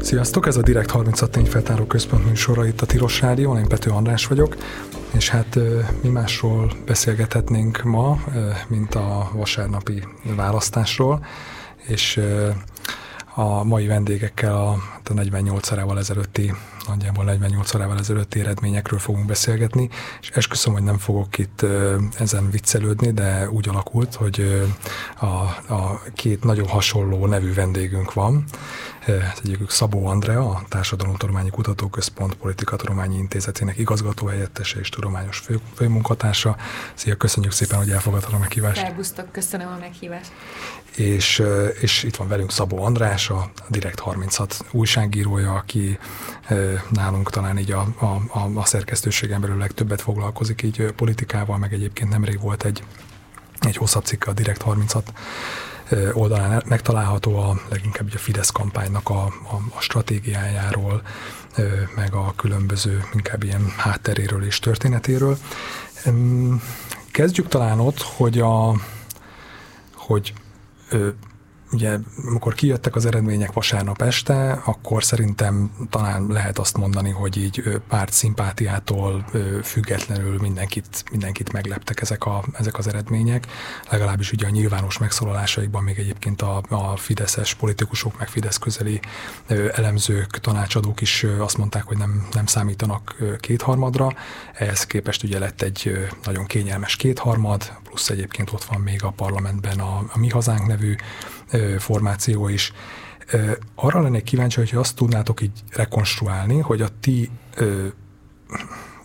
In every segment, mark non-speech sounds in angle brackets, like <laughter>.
Sziasztok, ez a Direkt 36 tényfeltáró központ műsora itt a Tilos Rádió, én Pető András vagyok, és hát mi másról beszélgethetnénk ma, mint a vasárnapi választásról, és a mai vendégekkel a, a 48 órával ezelőtti nagyjából 48 órával ezelőtti eredményekről fogunk beszélgetni, és esküszöm, hogy nem fogok itt ezen viccelődni, de úgy alakult, hogy a, a két nagyon hasonló nevű vendégünk van. Egyikük Szabó Andrea, a Társadalomtudományi Kutatóközpont Politikatudományi Intézetének igazgatóhelyettese és tudományos fő, főmunkatársa. Szia, köszönjük szépen, hogy elfogadtad a meghívást. Szervusztok, köszönöm a meghívást. És, és itt van velünk Szabó András, a Direkt 36 újságírója, aki nálunk talán így a, a, a, a szerkesztőségen belül legtöbbet foglalkozik így politikával, meg egyébként nemrég volt egy, egy hosszabb cikk a Direkt 36 oldalán megtalálható a leginkább a Fidesz kampánynak a, a, a stratégiájáról, meg a különböző inkább ilyen hátteréről és történetéről. Kezdjük talán ott, hogy a hogy ugye amikor kijöttek az eredmények vasárnap este, akkor szerintem talán lehet azt mondani, hogy így párt szimpátiától függetlenül mindenkit, mindenkit megleptek ezek, a, ezek az eredmények. Legalábbis ugye a nyilvános megszólalásaikban még egyébként a, a fideszes politikusok, meg Fidesz közeli elemzők, tanácsadók is azt mondták, hogy nem, nem számítanak kétharmadra. Ehhez képest ugye lett egy nagyon kényelmes kétharmad, plusz egyébként ott van még a parlamentben a, a Mi Hazánk nevű formáció is. Arra lennék kíváncsi, hogyha azt tudnátok így rekonstruálni, hogy a ti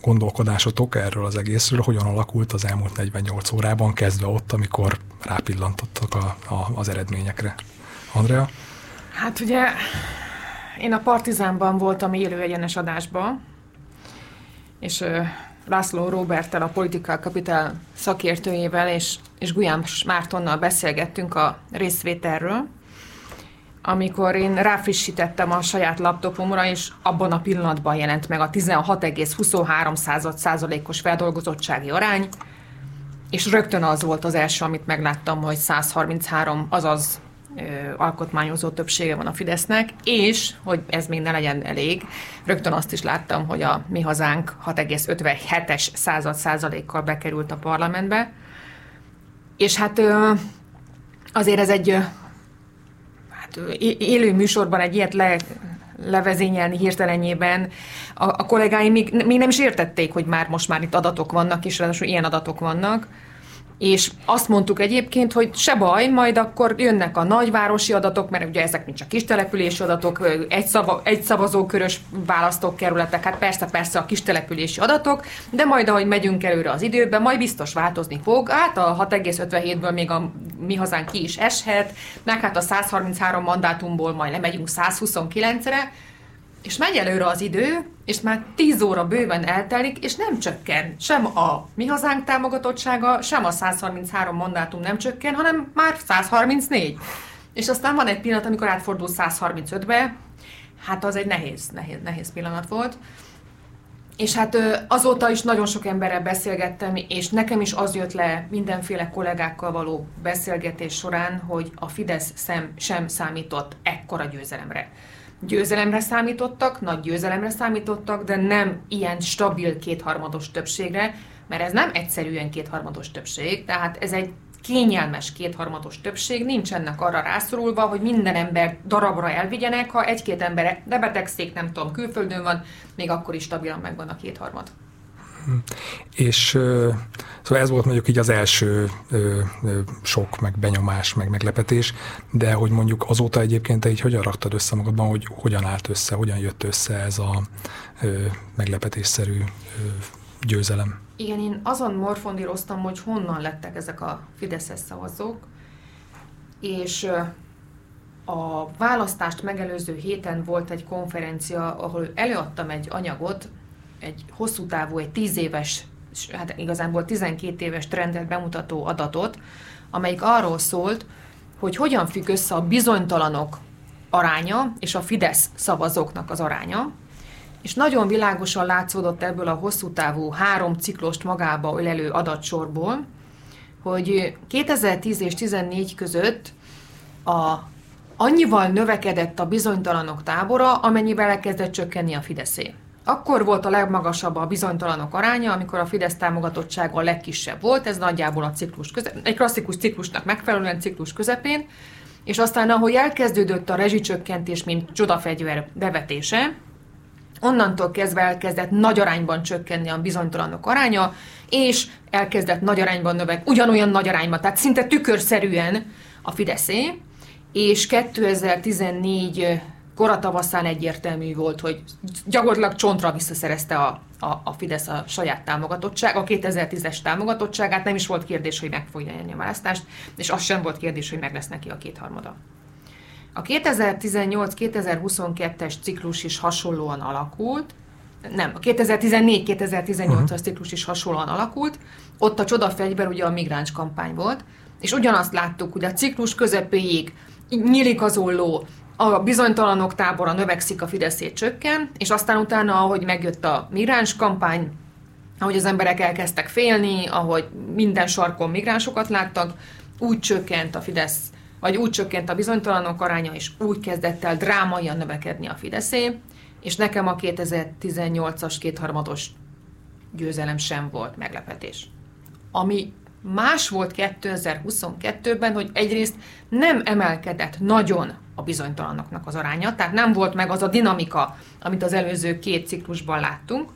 gondolkodásotok erről az egészről hogyan alakult az elmúlt 48 órában, kezdve ott, amikor rápillantottak a, a, az eredményekre. Andrea? Hát ugye én a Partizánban voltam élő egyenes adásban, és László Roberttel, a Political Capital szakértőjével és, és Gulyán Mártonnal beszélgettünk a részvételről, amikor én ráfrissítettem a saját laptopomra, és abban a pillanatban jelent meg a 16,23 százalékos feldolgozottsági arány, és rögtön az volt az első, amit megláttam, hogy 133, azaz alkotmányozó többsége van a Fidesznek, és, hogy ez még ne legyen elég, rögtön azt is láttam, hogy a mi hazánk 6,57-es század százalékkal bekerült a parlamentbe, és hát azért ez egy hát, élő műsorban egy ilyet le, levezényelni hirtelenjében. A, a kollégáim még, még nem is értették, hogy már most már itt adatok vannak, és ráadásul ilyen adatok vannak, és azt mondtuk egyébként, hogy se baj, majd akkor jönnek a nagyvárosi adatok, mert ugye ezek mint csak kis települési adatok, egy, szava, egy szavazókörös választókerületek, hát persze, persze a kis települési adatok, de majd ahogy megyünk előre az időben, majd biztos változni fog. Hát a 6,57-ből még a mi hazánk ki is eshet, meg hát a 133 mandátumból majd lemegyünk 129-re, és megy előre az idő, és már 10 óra bőven eltelik, és nem csökken sem a mi hazánk támogatottsága, sem a 133 mandátum nem csökken, hanem már 134. És aztán van egy pillanat, amikor átfordul 135-be, hát az egy nehéz, nehéz, nehéz pillanat volt. És hát azóta is nagyon sok emberrel beszélgettem, és nekem is az jött le mindenféle kollégákkal való beszélgetés során, hogy a Fidesz sem, sem számított ekkora győzelemre győzelemre számítottak, nagy győzelemre számítottak, de nem ilyen stabil kétharmados többségre, mert ez nem egyszerűen kétharmados többség, tehát ez egy kényelmes kétharmados többség, nincs ennek arra rászorulva, hogy minden ember darabra elvigyenek, ha egy-két ember de betegszik, nem tudom, külföldön van, még akkor is stabilan megvan a kétharmad. És szóval ez volt mondjuk így az első sok, meg benyomás, meg meglepetés, de hogy mondjuk azóta egyébként te így hogyan raktad össze magadban, hogy hogyan állt össze, hogyan jött össze ez a meglepetésszerű győzelem? Igen, én azon morfondíroztam, hogy honnan lettek ezek a Fideszes szavazók, és a választást megelőző héten volt egy konferencia, ahol előadtam egy anyagot, egy hosszú távú, egy tíz éves, hát igazából 12 éves trendet bemutató adatot, amelyik arról szólt, hogy hogyan függ össze a bizonytalanok aránya és a Fidesz szavazóknak az aránya, és nagyon világosan látszódott ebből a hosszú távú három ciklost magába ölelő adatsorból, hogy 2010 és 2014 között a annyival növekedett a bizonytalanok tábora, amennyivel elkezdett csökkenni a Fideszé. Akkor volt a legmagasabb a bizonytalanok aránya, amikor a Fidesz támogatottsága a legkisebb volt, ez nagyjából a ciklus közep, egy klasszikus ciklusnak megfelelően ciklus közepén, és aztán ahogy elkezdődött a rezsicsökkentés, mint csodafegyver bevetése, onnantól kezdve elkezdett nagy arányban csökkenni a bizonytalanok aránya, és elkezdett nagy arányban növek, ugyanolyan nagy arányban, tehát szinte tükörszerűen a Fideszé, és 2014 koratavaszán egyértelmű volt, hogy gyakorlatilag csontra visszaszerezte a, a, a Fidesz a saját támogatottság, a 2010-es támogatottságát, nem is volt kérdés, hogy meg fogja nyerni a választást, és az sem volt kérdés, hogy meg lesz neki a kétharmada. A 2018-2022-es ciklus is hasonlóan alakult, nem, a 2014-2018-as uh-huh. ciklus is hasonlóan alakult, ott a csodafegyver ugye a migráns kampány volt, és ugyanazt láttuk, hogy a ciklus közepéig nyílik az olló, a bizonytalanok tábora növekszik, a Fideszét csökken, és aztán utána, ahogy megjött a migráns kampány, ahogy az emberek elkezdtek félni, ahogy minden sarkon migránsokat láttak, úgy csökkent a Fidesz, vagy úgy csökkent a bizonytalanok aránya, és úgy kezdett el drámaian növekedni a Fideszé, és nekem a 2018-as kétharmados győzelem sem volt meglepetés. Ami más volt 2022-ben, hogy egyrészt nem emelkedett nagyon a bizonytalanoknak az aránya, tehát nem volt meg az a dinamika, amit az előző két ciklusban láttunk,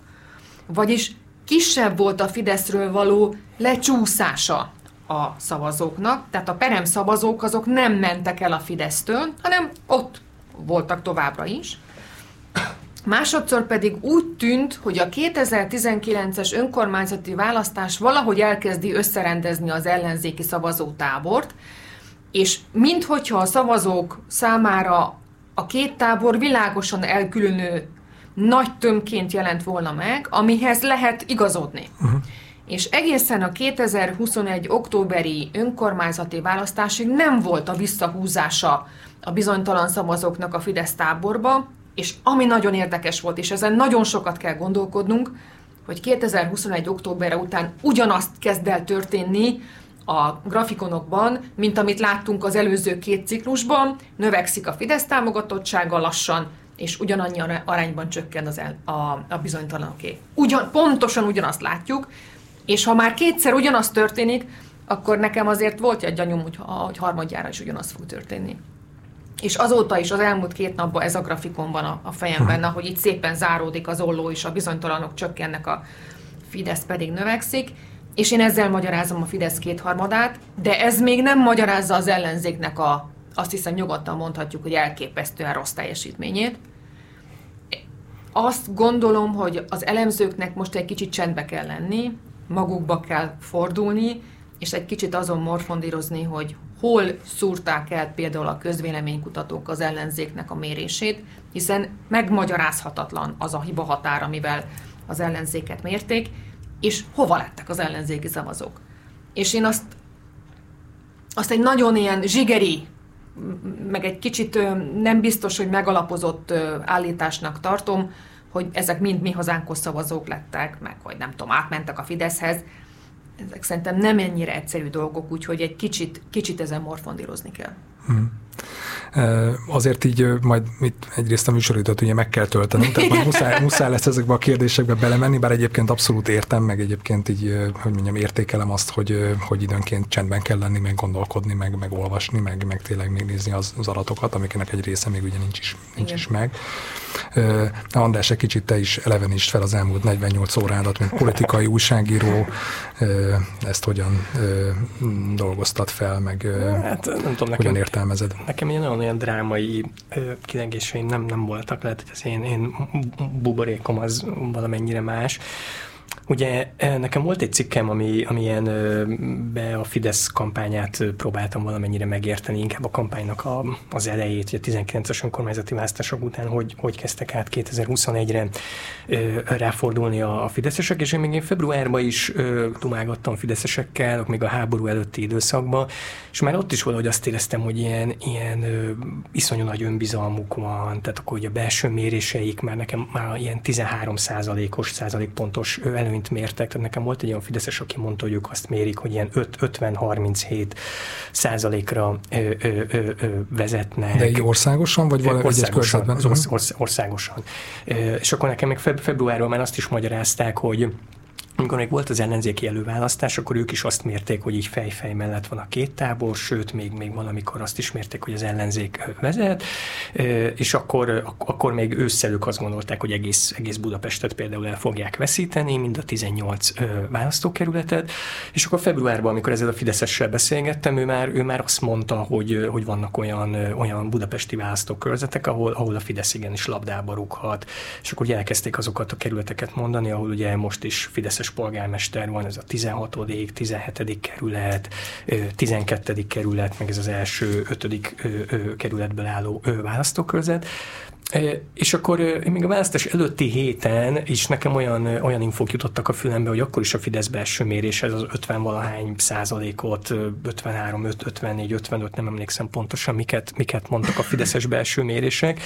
vagyis kisebb volt a Fideszről való lecsúszása a szavazóknak, tehát a perem szavazók azok nem mentek el a Fidesztől, hanem ott voltak továbbra is. Másodszor pedig úgy tűnt, hogy a 2019-es önkormányzati választás valahogy elkezdi összerendezni az ellenzéki szavazótábort, és minthogyha a szavazók számára a két tábor világosan elkülönő nagy tömként jelent volna meg, amihez lehet igazodni. Uh-huh. És egészen a 2021. októberi önkormányzati választásig nem volt a visszahúzása a bizonytalan szavazóknak a Fidesz táborba, és ami nagyon érdekes volt, és ezen nagyon sokat kell gondolkodnunk, hogy 2021. októberre után ugyanazt kezd el történni a grafikonokban, mint amit láttunk az előző két ciklusban, növekszik a Fidesz támogatottsága lassan, és ugyanannyi arányban csökken az el, a, a bizonytalanoké. Ugyan, pontosan ugyanazt látjuk, és ha már kétszer ugyanaz történik, akkor nekem azért volt egy gyanúm, hogy, hogy harmadjára is ugyanaz fog történni. És azóta is, az elmúlt két napban ez a grafikon van a, a fejemben, ahogy itt szépen záródik az olló, és a bizonytalanok csökkennek, a Fidesz pedig növekszik, és én ezzel magyarázom a Fidesz kétharmadát, de ez még nem magyarázza az ellenzéknek a, azt hiszem nyugodtan mondhatjuk, hogy elképesztően rossz teljesítményét. Azt gondolom, hogy az elemzőknek most egy kicsit csendbe kell lenni, magukba kell fordulni, és egy kicsit azon morfondírozni, hogy hol szúrták el például a közvéleménykutatók az ellenzéknek a mérését, hiszen megmagyarázhatatlan az a hiba határ, amivel az ellenzéket mérték, és hova lettek az ellenzéki szavazók. És én azt, azt egy nagyon ilyen zsigeri, meg egy kicsit nem biztos, hogy megalapozott állításnak tartom, hogy ezek mind mi hazánkos szavazók lettek, meg hogy nem tudom, átmentek a Fideszhez. Ezek szerintem nem ennyire egyszerű dolgok, úgyhogy egy kicsit, kicsit ezen morfondírozni kell. Hmm. Azért így majd itt egyrészt a műsoridőt ugye meg kell töltenünk, tehát majd muszáj, muszáj lesz ezekbe a kérdésekbe belemenni, bár egyébként abszolút értem, meg egyébként így, hogy mondjam, értékelem azt, hogy, hogy időnként csendben kell lenni, meg gondolkodni, meg, meg olvasni, meg, meg tényleg megnézni az, az adatokat, amiknek egy része még ugye nincs is, nincs is meg. András, egy kicsit te is elevenítsd fel az elmúlt 48 órádat, mint politikai újságíró, ezt hogyan dolgoztat fel, meg hát, nem tudom, hogyan nekem, értelmezed? Nekem ilyen nagyon ilyen drámai kilengéseim nem, nem voltak, lehet, hogy az én, én buborékom az valamennyire más. Ugye eh, nekem volt egy cikkem, ami, ami ilyen be a Fidesz kampányát próbáltam valamennyire megérteni, inkább a kampánynak a, az elejét, ugye a 19-es önkormányzati választások után, hogy, hogy kezdtek át 2021-re ráfordulni a, a fideszesek, és én még én februárban is tumágattam fideszesekkel, még a háború előtti időszakban, és már ott is valahogy azt éreztem, hogy ilyen, ilyen iszonyú nagy önbizalmuk van, tehát akkor ugye a belső méréseik már nekem már ilyen 13 százalékos, százalékpontos előnyt mértek, tehát nekem volt egy olyan Fideszes, aki mondta, hogy ők azt mérik, hogy ilyen 50-37 százalékra vezetnek. De egy országosan, vagy valami egyes körzetben? Az orsz, orsz, országosan. És akkor nekem meg februárban már azt is magyarázták, hogy amikor még volt az ellenzéki előválasztás, akkor ők is azt mérték, hogy így fejfej mellett van a két tábor, sőt, még, még valamikor azt is mérték, hogy az ellenzék vezet, és akkor, akkor még ősszel ők azt gondolták, hogy egész, egész Budapestet például el fogják veszíteni, mind a 18 választókerületet, és akkor februárban, amikor ezzel a Fideszessel beszélgettem, ő már, ő már azt mondta, hogy, hogy vannak olyan, olyan budapesti választókörzetek, ahol, ahol a Fidesz igenis labdába rúghat, és akkor elkezdték azokat a kerületeket mondani, ahol ugye most is Fideszes város polgármester van, ez a 16., 17. kerület, 12. kerület, meg ez az első 5. kerületből álló választókörzet. És akkor még a választás előtti héten is nekem olyan, olyan infók jutottak a fülembe, hogy akkor is a Fidesz belső mérés ez az 50 valahány százalékot, 53, 54, 55, nem emlékszem pontosan, miket, miket mondtak a Fideszes belső mérések,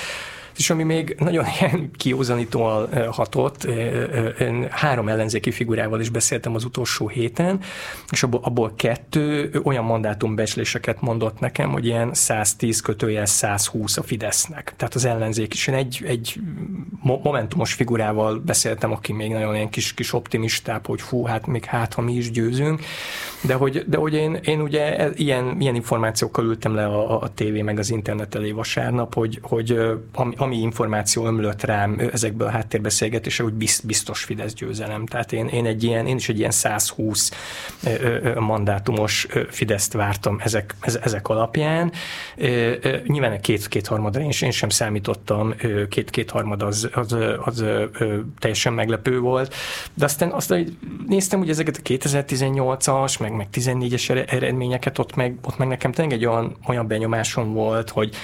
és ami még nagyon ilyen kiózanítóan hatott, én három ellenzéki figurával is beszéltem az utolsó héten, és abból, abból kettő olyan mandátumbecsléseket mondott nekem, hogy ilyen 110 kötőjel 120 a Fidesznek. Tehát az ellenzék is. Én egy, egy momentumos figurával beszéltem, aki még nagyon ilyen kis, kis optimistább, hogy fú, hát még hát, ha mi is győzünk. De hogy, de hogy én, én ugye e, ilyen, ilyen információkkal ültem le a, a tévé meg az internet elé vasárnap, hogy, hogy ami, ami információ ömlött rám ezekből a háttérbeszélgetések, hogy biztos Fidesz győzelem. Tehát én, én, egy ilyen, én is egy ilyen 120 mandátumos Fideszt vártam ezek, ezek alapján. Nyilván két, kétharmadra én, én sem számítottam, két, kétharmad az, az, az, teljesen meglepő volt, de aztán azt hogy néztem, hogy ezeket a 2018-as, meg, meg 14-es eredményeket, ott meg, ott meg nekem tényleg egy olyan, olyan benyomásom volt, hogy,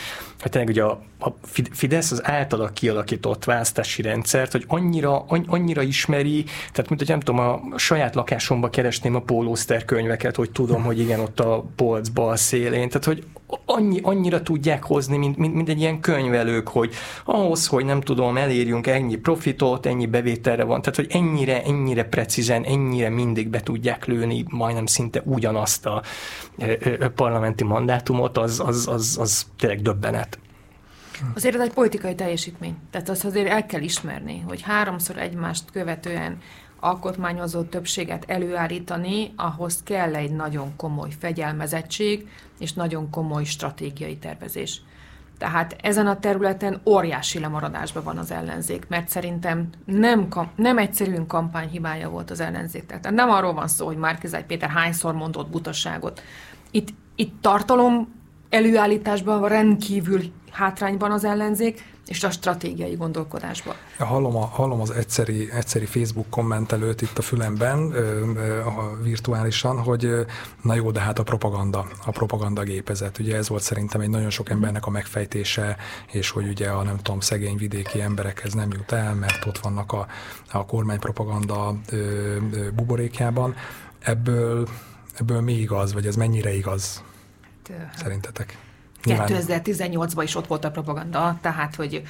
hogy tényleg ugye a, a Fidesz az általa kialakított választási rendszert, hogy annyira, annyira ismeri, tehát mint hogy nem tudom, a saját lakásomba keresném a pólószter könyveket, hogy tudom, hogy igen, ott a polc bal szélén, tehát hogy annyi, annyira tudják hozni, mint, mint, mint egy ilyen könyvelők, hogy ahhoz, hogy nem tudom, elérjünk ennyi profitot, ennyi bevételre van, tehát hogy ennyire, ennyire precízen, ennyire mindig be tudják lőni majdnem szinte ugyanazt a parlamenti mandátumot, az, az, az, az tényleg döbbenet. Azért ez egy politikai teljesítmény. Tehát azt azért el kell ismerni, hogy háromszor egymást követően alkotmányozó többséget előállítani, ahhoz kell egy nagyon komoly fegyelmezettség és nagyon komoly stratégiai tervezés. Tehát ezen a területen óriási lemaradásban van az ellenzék, mert szerintem nem, nem egyszerűen kampányhibája volt az ellenzék. Tehát nem arról van szó, hogy Márkizágy Péter hányszor mondott butaságot. Itt, itt tartalom előállításban rendkívül hátrányban az ellenzék, és a stratégiai gondolkodásban. Hallom, a, hallom az egyszeri, egyszeri Facebook kommentelőt itt a fülemben, a virtuálisan, hogy na jó, de hát a propaganda, a propaganda gépezet. Ugye ez volt szerintem egy nagyon sok embernek a megfejtése, és hogy ugye a nem tudom, szegény vidéki emberekhez nem jut el, mert ott vannak a, a kormány propaganda buborékjában. Ebből, ebből mi igaz, vagy ez mennyire igaz? Szerintetek? 2018-ban is ott volt a propaganda, tehát hogy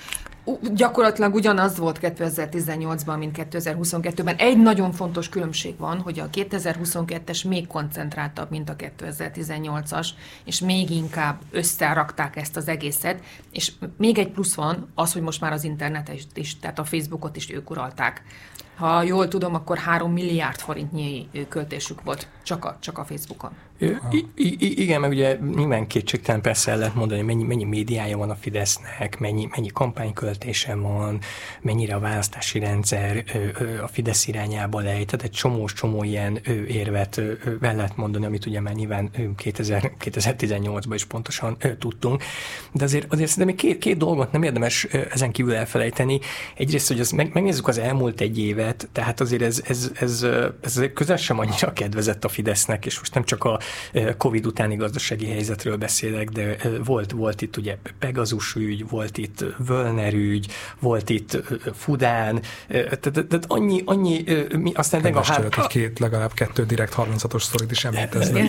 gyakorlatilag ugyanaz volt 2018-ban, mint 2022-ben. Egy nagyon fontos különbség van, hogy a 2022-es még koncentráltabb, mint a 2018-as, és még inkább összerakták ezt az egészet, és még egy plusz van, az, hogy most már az internetet is, tehát a Facebookot is ők uralták. Ha jól tudom, akkor 3 milliárd forintnyi költésük volt csak a, csak a Facebookon. I, I, igen, meg ugye nyilván kétségtelen persze lehet mondani, mennyi, mennyi médiája van a Fidesznek, mennyi, mennyi kampányköltése van, mennyire a választási rendszer a Fidesz irányába lej, tehát egy csomó-csomó ilyen érvet el lehet mondani, amit ugye már nyilván 2000, 2018-ban is pontosan tudtunk. De azért, azért szerintem két, két dolgot nem érdemes ezen kívül elfelejteni. Egyrészt, hogy az, meg, megnézzük az elmúlt egy évet, tehát azért ez, ez, ez, ez, ez közel sem annyira kedvezett a Fidesznek, és most nem csak a Covid utáni gazdasági helyzetről beszélek, de volt, volt itt ugye Pegazus ügy, volt itt Völner ügy, volt itt Fudán, tehát annyi, annyi, mi, aztán meg a hár... hogy két, legalább kettő direkt 36-os sztorit is említeznek.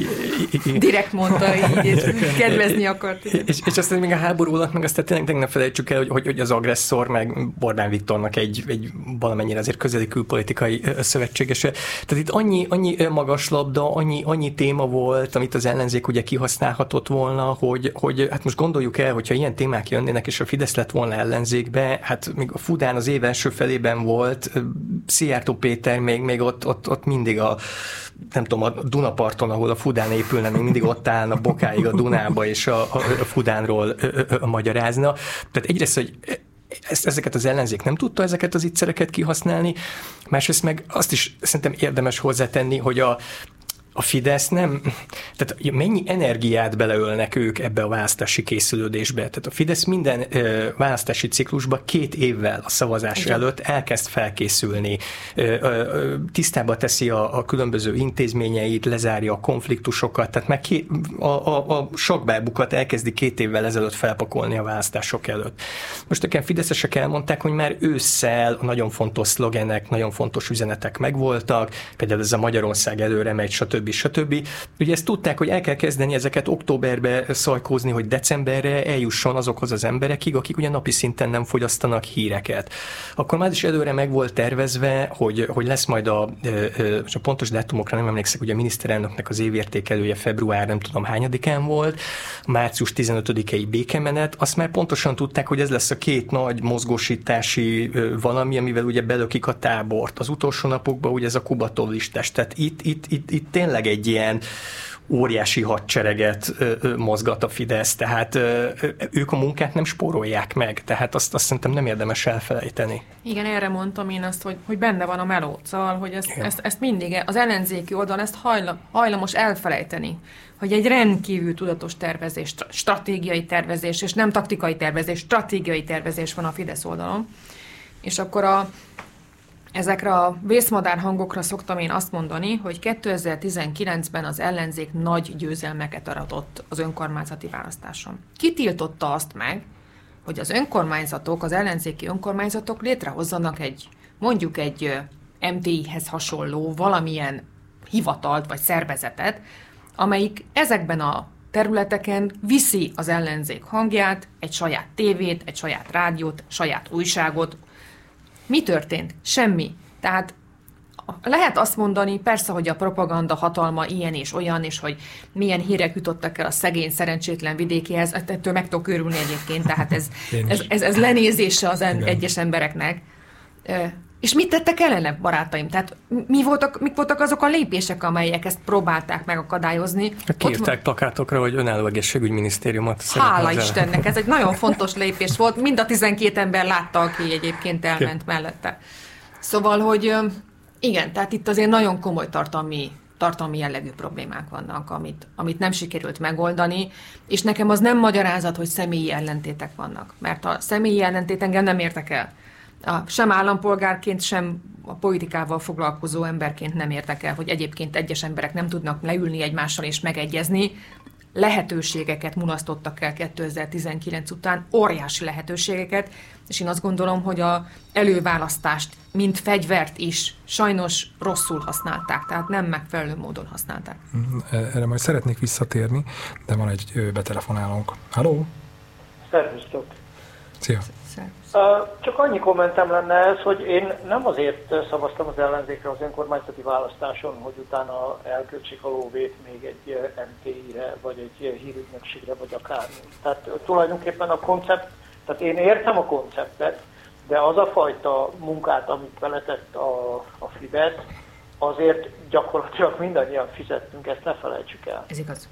Direkt mondta így, és <laughs> kedvezni akart. És, és aztán még a háború alatt, meg aztán tényleg ne felejtsük el, hogy, hogy, hogy az agresszor, meg Borbán Viktornak egy, egy valamennyire azért közeli külpolitikai szövetségese. Tehát itt annyi, annyi magas labda, annyi, annyi téma volt, amit az ellenzék ugye kihasználhatott volna, hogy, hogy hát most gondoljuk el, hogyha ilyen témák jönnének, és a Fidesz lett volna ellenzékbe, hát még a Fudán az év első felében volt, Szijjártó Péter még, még ott, ott, ott mindig a nem tudom, a Dunaparton, ahol a Fudán épülne, még mindig ott állna bokáig a Dunába, és a, a, a Fudánról ö, ö, ö, magyarázna. Tehát egyrészt, hogy ezt, ezeket az ellenzék nem tudta ezeket az ittszereket kihasználni, másrészt meg azt is szerintem érdemes hozzátenni, hogy a, a Fidesz nem, tehát mennyi energiát beleölnek ők ebbe a választási készülődésbe. Tehát a Fidesz minden ö, választási ciklusban két évvel a szavazás Igen. előtt elkezd felkészülni, ö, ö, tisztába teszi a, a különböző intézményeit, lezárja a konfliktusokat, tehát meg két, a, a, a sakbábukat elkezdi két évvel ezelőtt felpakolni a választások előtt. Most nekem fideszesek elmondták, hogy már ősszel nagyon fontos szlogenek, nagyon fontos üzenetek megvoltak, például ez a Magyarország előre megy, stb stb. stb. Ugye ezt tudták, hogy el kell kezdeni ezeket októberbe szajkózni, hogy decemberre eljusson azokhoz az emberekig, akik ugye napi szinten nem fogyasztanak híreket. Akkor már is előre meg volt tervezve, hogy, hogy lesz majd a, a pontos dátumokra nem emlékszek, hogy a miniszterelnöknek az évértékelője február nem tudom hányadikán volt, március 15-i békemenet, azt már pontosan tudták, hogy ez lesz a két nagy mozgósítási valami, amivel ugye belökik a tábort. Az utolsó napokban ugye ez a Kubatov listás. Tehát itt, itt, itt, itt tényleg egy ilyen óriási hadsereget mozgat a Fidesz, tehát ők a munkát nem spórolják meg, tehát azt, azt szerintem nem érdemes elfelejteni. Igen, erre mondtam én azt, hogy, hogy benne van a meló, szóval, hogy ezt, ezt, ezt mindig, az ellenzéki oldal ezt hajlam, hajlamos elfelejteni, hogy egy rendkívül tudatos tervezés, stratégiai tervezés, és nem taktikai tervezés, stratégiai tervezés van a Fidesz oldalon, és akkor a, Ezekre a vészmadár hangokra szoktam én azt mondani, hogy 2019-ben az ellenzék nagy győzelmeket aratott az önkormányzati választáson. Ki tiltotta azt meg, hogy az önkormányzatok, az ellenzéki önkormányzatok létrehozzanak egy, mondjuk egy MTI-hez hasonló valamilyen hivatalt vagy szervezetet, amelyik ezekben a területeken viszi az ellenzék hangját, egy saját tévét, egy saját rádiót, saját újságot, mi történt? Semmi. Tehát lehet azt mondani, persze, hogy a propaganda hatalma ilyen és olyan, és hogy milyen hírek jutottak el a szegény, szerencsétlen vidékihez, ettől meg tudok örülni egyébként, tehát ez, ez, ez, ez lenézése az en, egyes embereknek. És mit tettek ellene, barátaim? Tehát mi voltak, mik voltak azok a lépések, amelyek ezt próbálták megakadályozni? Kiírták Ott... plakátokra, hogy önálló egészségügyminisztériumot Hála Istennek, ez egy nagyon <laughs> fontos lépés volt. Mind a 12 ember látta, aki egyébként elment mellette. Szóval, hogy igen, tehát itt azért nagyon komoly tartalmi tartalmi jellegű problémák vannak, amit, amit nem sikerült megoldani, és nekem az nem magyarázat, hogy személyi ellentétek vannak, mert a személyi ellentét engem nem értek el a, sem állampolgárként, sem a politikával foglalkozó emberként nem értek el, hogy egyébként egyes emberek nem tudnak leülni egymással és megegyezni. Lehetőségeket mulasztottak el 2019 után, óriási lehetőségeket, és én azt gondolom, hogy a előválasztást, mint fegyvert is sajnos rosszul használták, tehát nem megfelelő módon használták. Mm, erre majd szeretnék visszatérni, de van egy betelefonálónk. Halló? Szervusztok! Szia! Csak annyi kommentem lenne ez, hogy én nem azért szavaztam az ellenzékre az önkormányzati választáson, hogy utána elköltsék a lóvét még egy MTI-re, vagy egy hírügynökségre, vagy akármi. Tehát tulajdonképpen a koncept, tehát én értem a konceptet, de az a fajta munkát, amit beletett a, a Fidesz, azért gyakorlatilag mindannyian fizettünk, ezt ne felejtsük el. Ez igaz.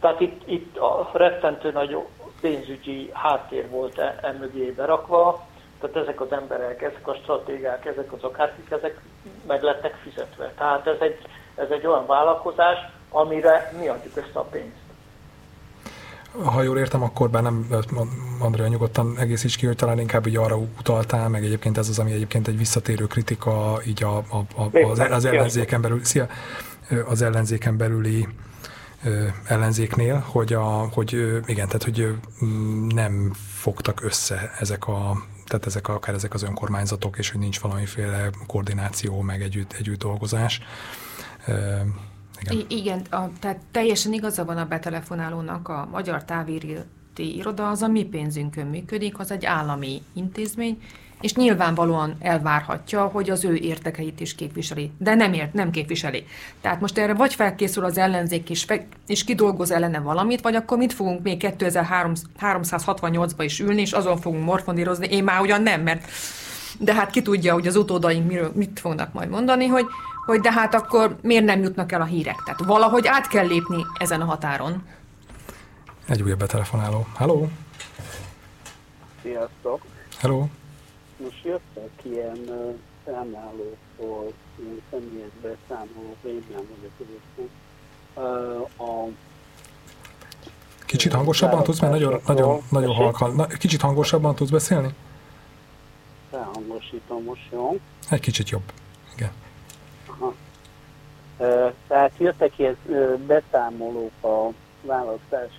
Tehát itt, itt a rettentő nagy pénzügyi háttér volt e, e berakva, tehát ezek az emberek, ezek a stratégák, ezek az akárkik, ezek meg lettek fizetve. Tehát ez egy, ez egy olyan vállalkozás, amire mi adjuk ezt a pénzt. Ha jól értem, akkor bár nem, Andrea nyugodtan egészíts ki, hogy talán inkább így arra utaltál, meg egyébként ez az, ami egyébként egy visszatérő kritika így a, a, a, az, az ellenzéken belül, szia, az ellenzéken belüli ellenzéknél, hogy, a, hogy igen, tehát hogy nem fogtak össze ezek a tehát ezek akár ezek az önkormányzatok, és hogy nincs valamiféle koordináció, meg együtt, együtt dolgozás. Igen, I- igen a, tehát teljesen igaza van a betelefonálónak, a magyar közötti iroda az a mi pénzünkön működik, az egy állami intézmény, és nyilvánvalóan elvárhatja, hogy az ő értekeit is képviseli, de nem ért, nem képviseli. Tehát most erre vagy felkészül az ellenzék is, és kidolgoz ellene valamit, vagy akkor mit fogunk még 2368-ba is ülni, és azon fogunk morfondírozni, én már ugyan nem, mert de hát ki tudja, hogy az utódaink miről, mit fognak majd mondani, hogy, hogy de hát akkor miért nem jutnak el a hírek. Tehát valahogy át kell lépni ezen a határon. Egy újabb betelefonáló. Hello! Sziasztok! Hello! Most jöttek ilyen számlálókról, ilyen személyes beszámolók, én nem vagyok. Uh, a Kicsit hangosabban tudsz, mert nagyon, nagyon, nagyon halkan. Na, kicsit hangosabban tudsz beszélni? Felhangosítom most, jó? Egy kicsit jobb. Igen. Aha. Tehát jöttek ilyen beszámolók a választás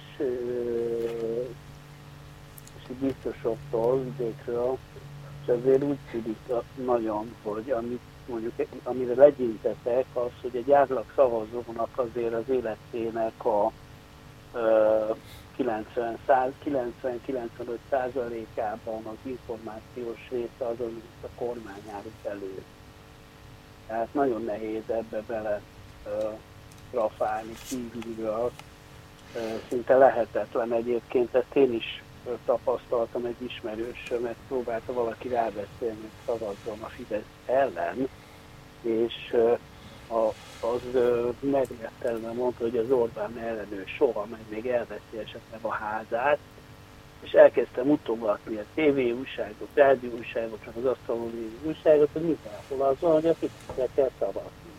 biztosoktól, vidékről, és azért úgy tűnik nagyon, hogy amit mondjuk, amire legyintetek, az, hogy egy átlag szavazónak azért az életének a 90-95 százalékában az információs része az, amit a kormány állít elő. Tehát nagyon nehéz ebbe bele uh, rafálni kívülről. Uh, szinte lehetetlen egyébként, ezt én is tapasztaltam egy ismerősömet, próbálta valaki rábeszélni, hogy szavazzon a Fidesz ellen, és a, az megrettelve mondta, hogy az Orbán ellenő soha, meg még elveszi esetleg a házát, és elkezdtem utogatni a TV újságot, rádió újságot, csak az asztalon újságot, hogy mindenhol azon, hogy a Fideszre kell szavazni.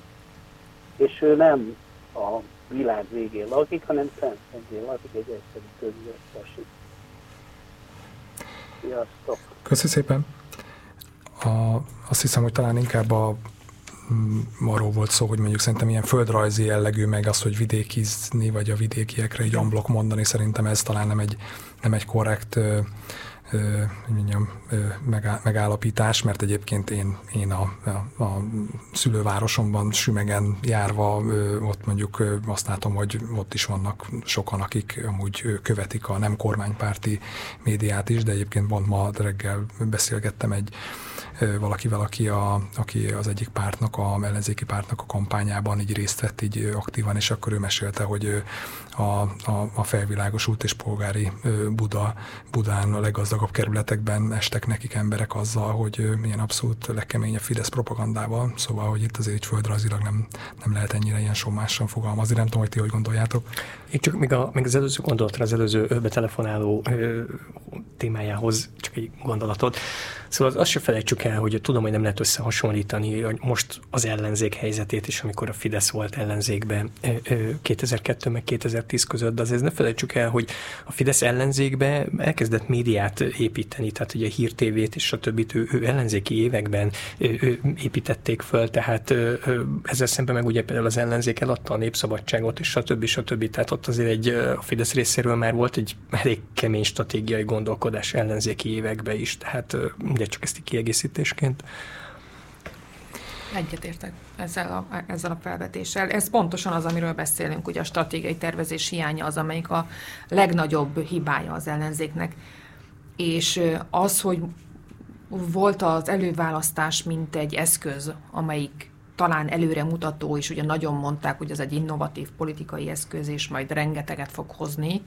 És ő nem a világ végén lakik, hanem Szentszentén lakik, egy egyszerű közületes Sziasztok! Köszi szépen! A, azt hiszem, hogy talán inkább a mm, arról volt szó, hogy mondjuk szerintem ilyen földrajzi jellegű, meg az, hogy vidékizni, vagy a vidékiekre egy amblok mondani, szerintem ez talán nem egy, nem egy korrekt mondjam, megállapítás, mert egyébként én, én a, a, a szülővárosomban Sümegen járva ott mondjuk azt látom, hogy ott is vannak sokan, akik amúgy követik a nem kormánypárti médiát is, de egyébként pont ma reggel beszélgettem egy valakivel, aki, a, aki az egyik pártnak, a ellenzéki pártnak a kampányában így részt vett így aktívan, és akkor ő mesélte, hogy a, a, a felvilágosult és polgári Buda, Budán a leggazdagabb kerületekben estek nekik emberek azzal, hogy milyen abszolút legkeményebb Fidesz propagandával, szóval, hogy itt azért földrajzilag nem, nem lehet ennyire ilyen sommásan fogalmazni. Nem tudom, hogy ti hogy gondoljátok. Én csak még, a, még az előző gondolatra, az előző betelefonáló témájához csak egy gondolatot. Szóval azt se felejtsük el, hogy tudom, hogy nem lehet összehasonlítani hogy most az ellenzék helyzetét is, amikor a Fidesz volt ellenzékben 2002 meg 2010 között, de azért ne felejtsük el, hogy a Fidesz ellenzékbe elkezdett médiát építeni, tehát ugye a hírtévét és stb. Ő, ő ellenzéki években ő, építették föl, tehát ezzel szemben meg ugye például az ellenzék eladta a népszabadságot és stb. stb. Tehát ott azért egy, a Fidesz részéről már volt egy elég kemény stratégiai gondolkodás ellenzéki években is, tehát ugye csak ezt kiegészítésként. Egyetértek ezzel a, ezzel a felvetéssel. Ez pontosan az, amiről beszélünk, ugye a stratégiai tervezés hiánya az, amelyik a legnagyobb hibája az ellenzéknek. És az, hogy volt az előválasztás, mint egy eszköz, amelyik talán előre mutató, és ugye nagyon mondták, hogy ez egy innovatív politikai eszköz, és majd rengeteget fog hozni.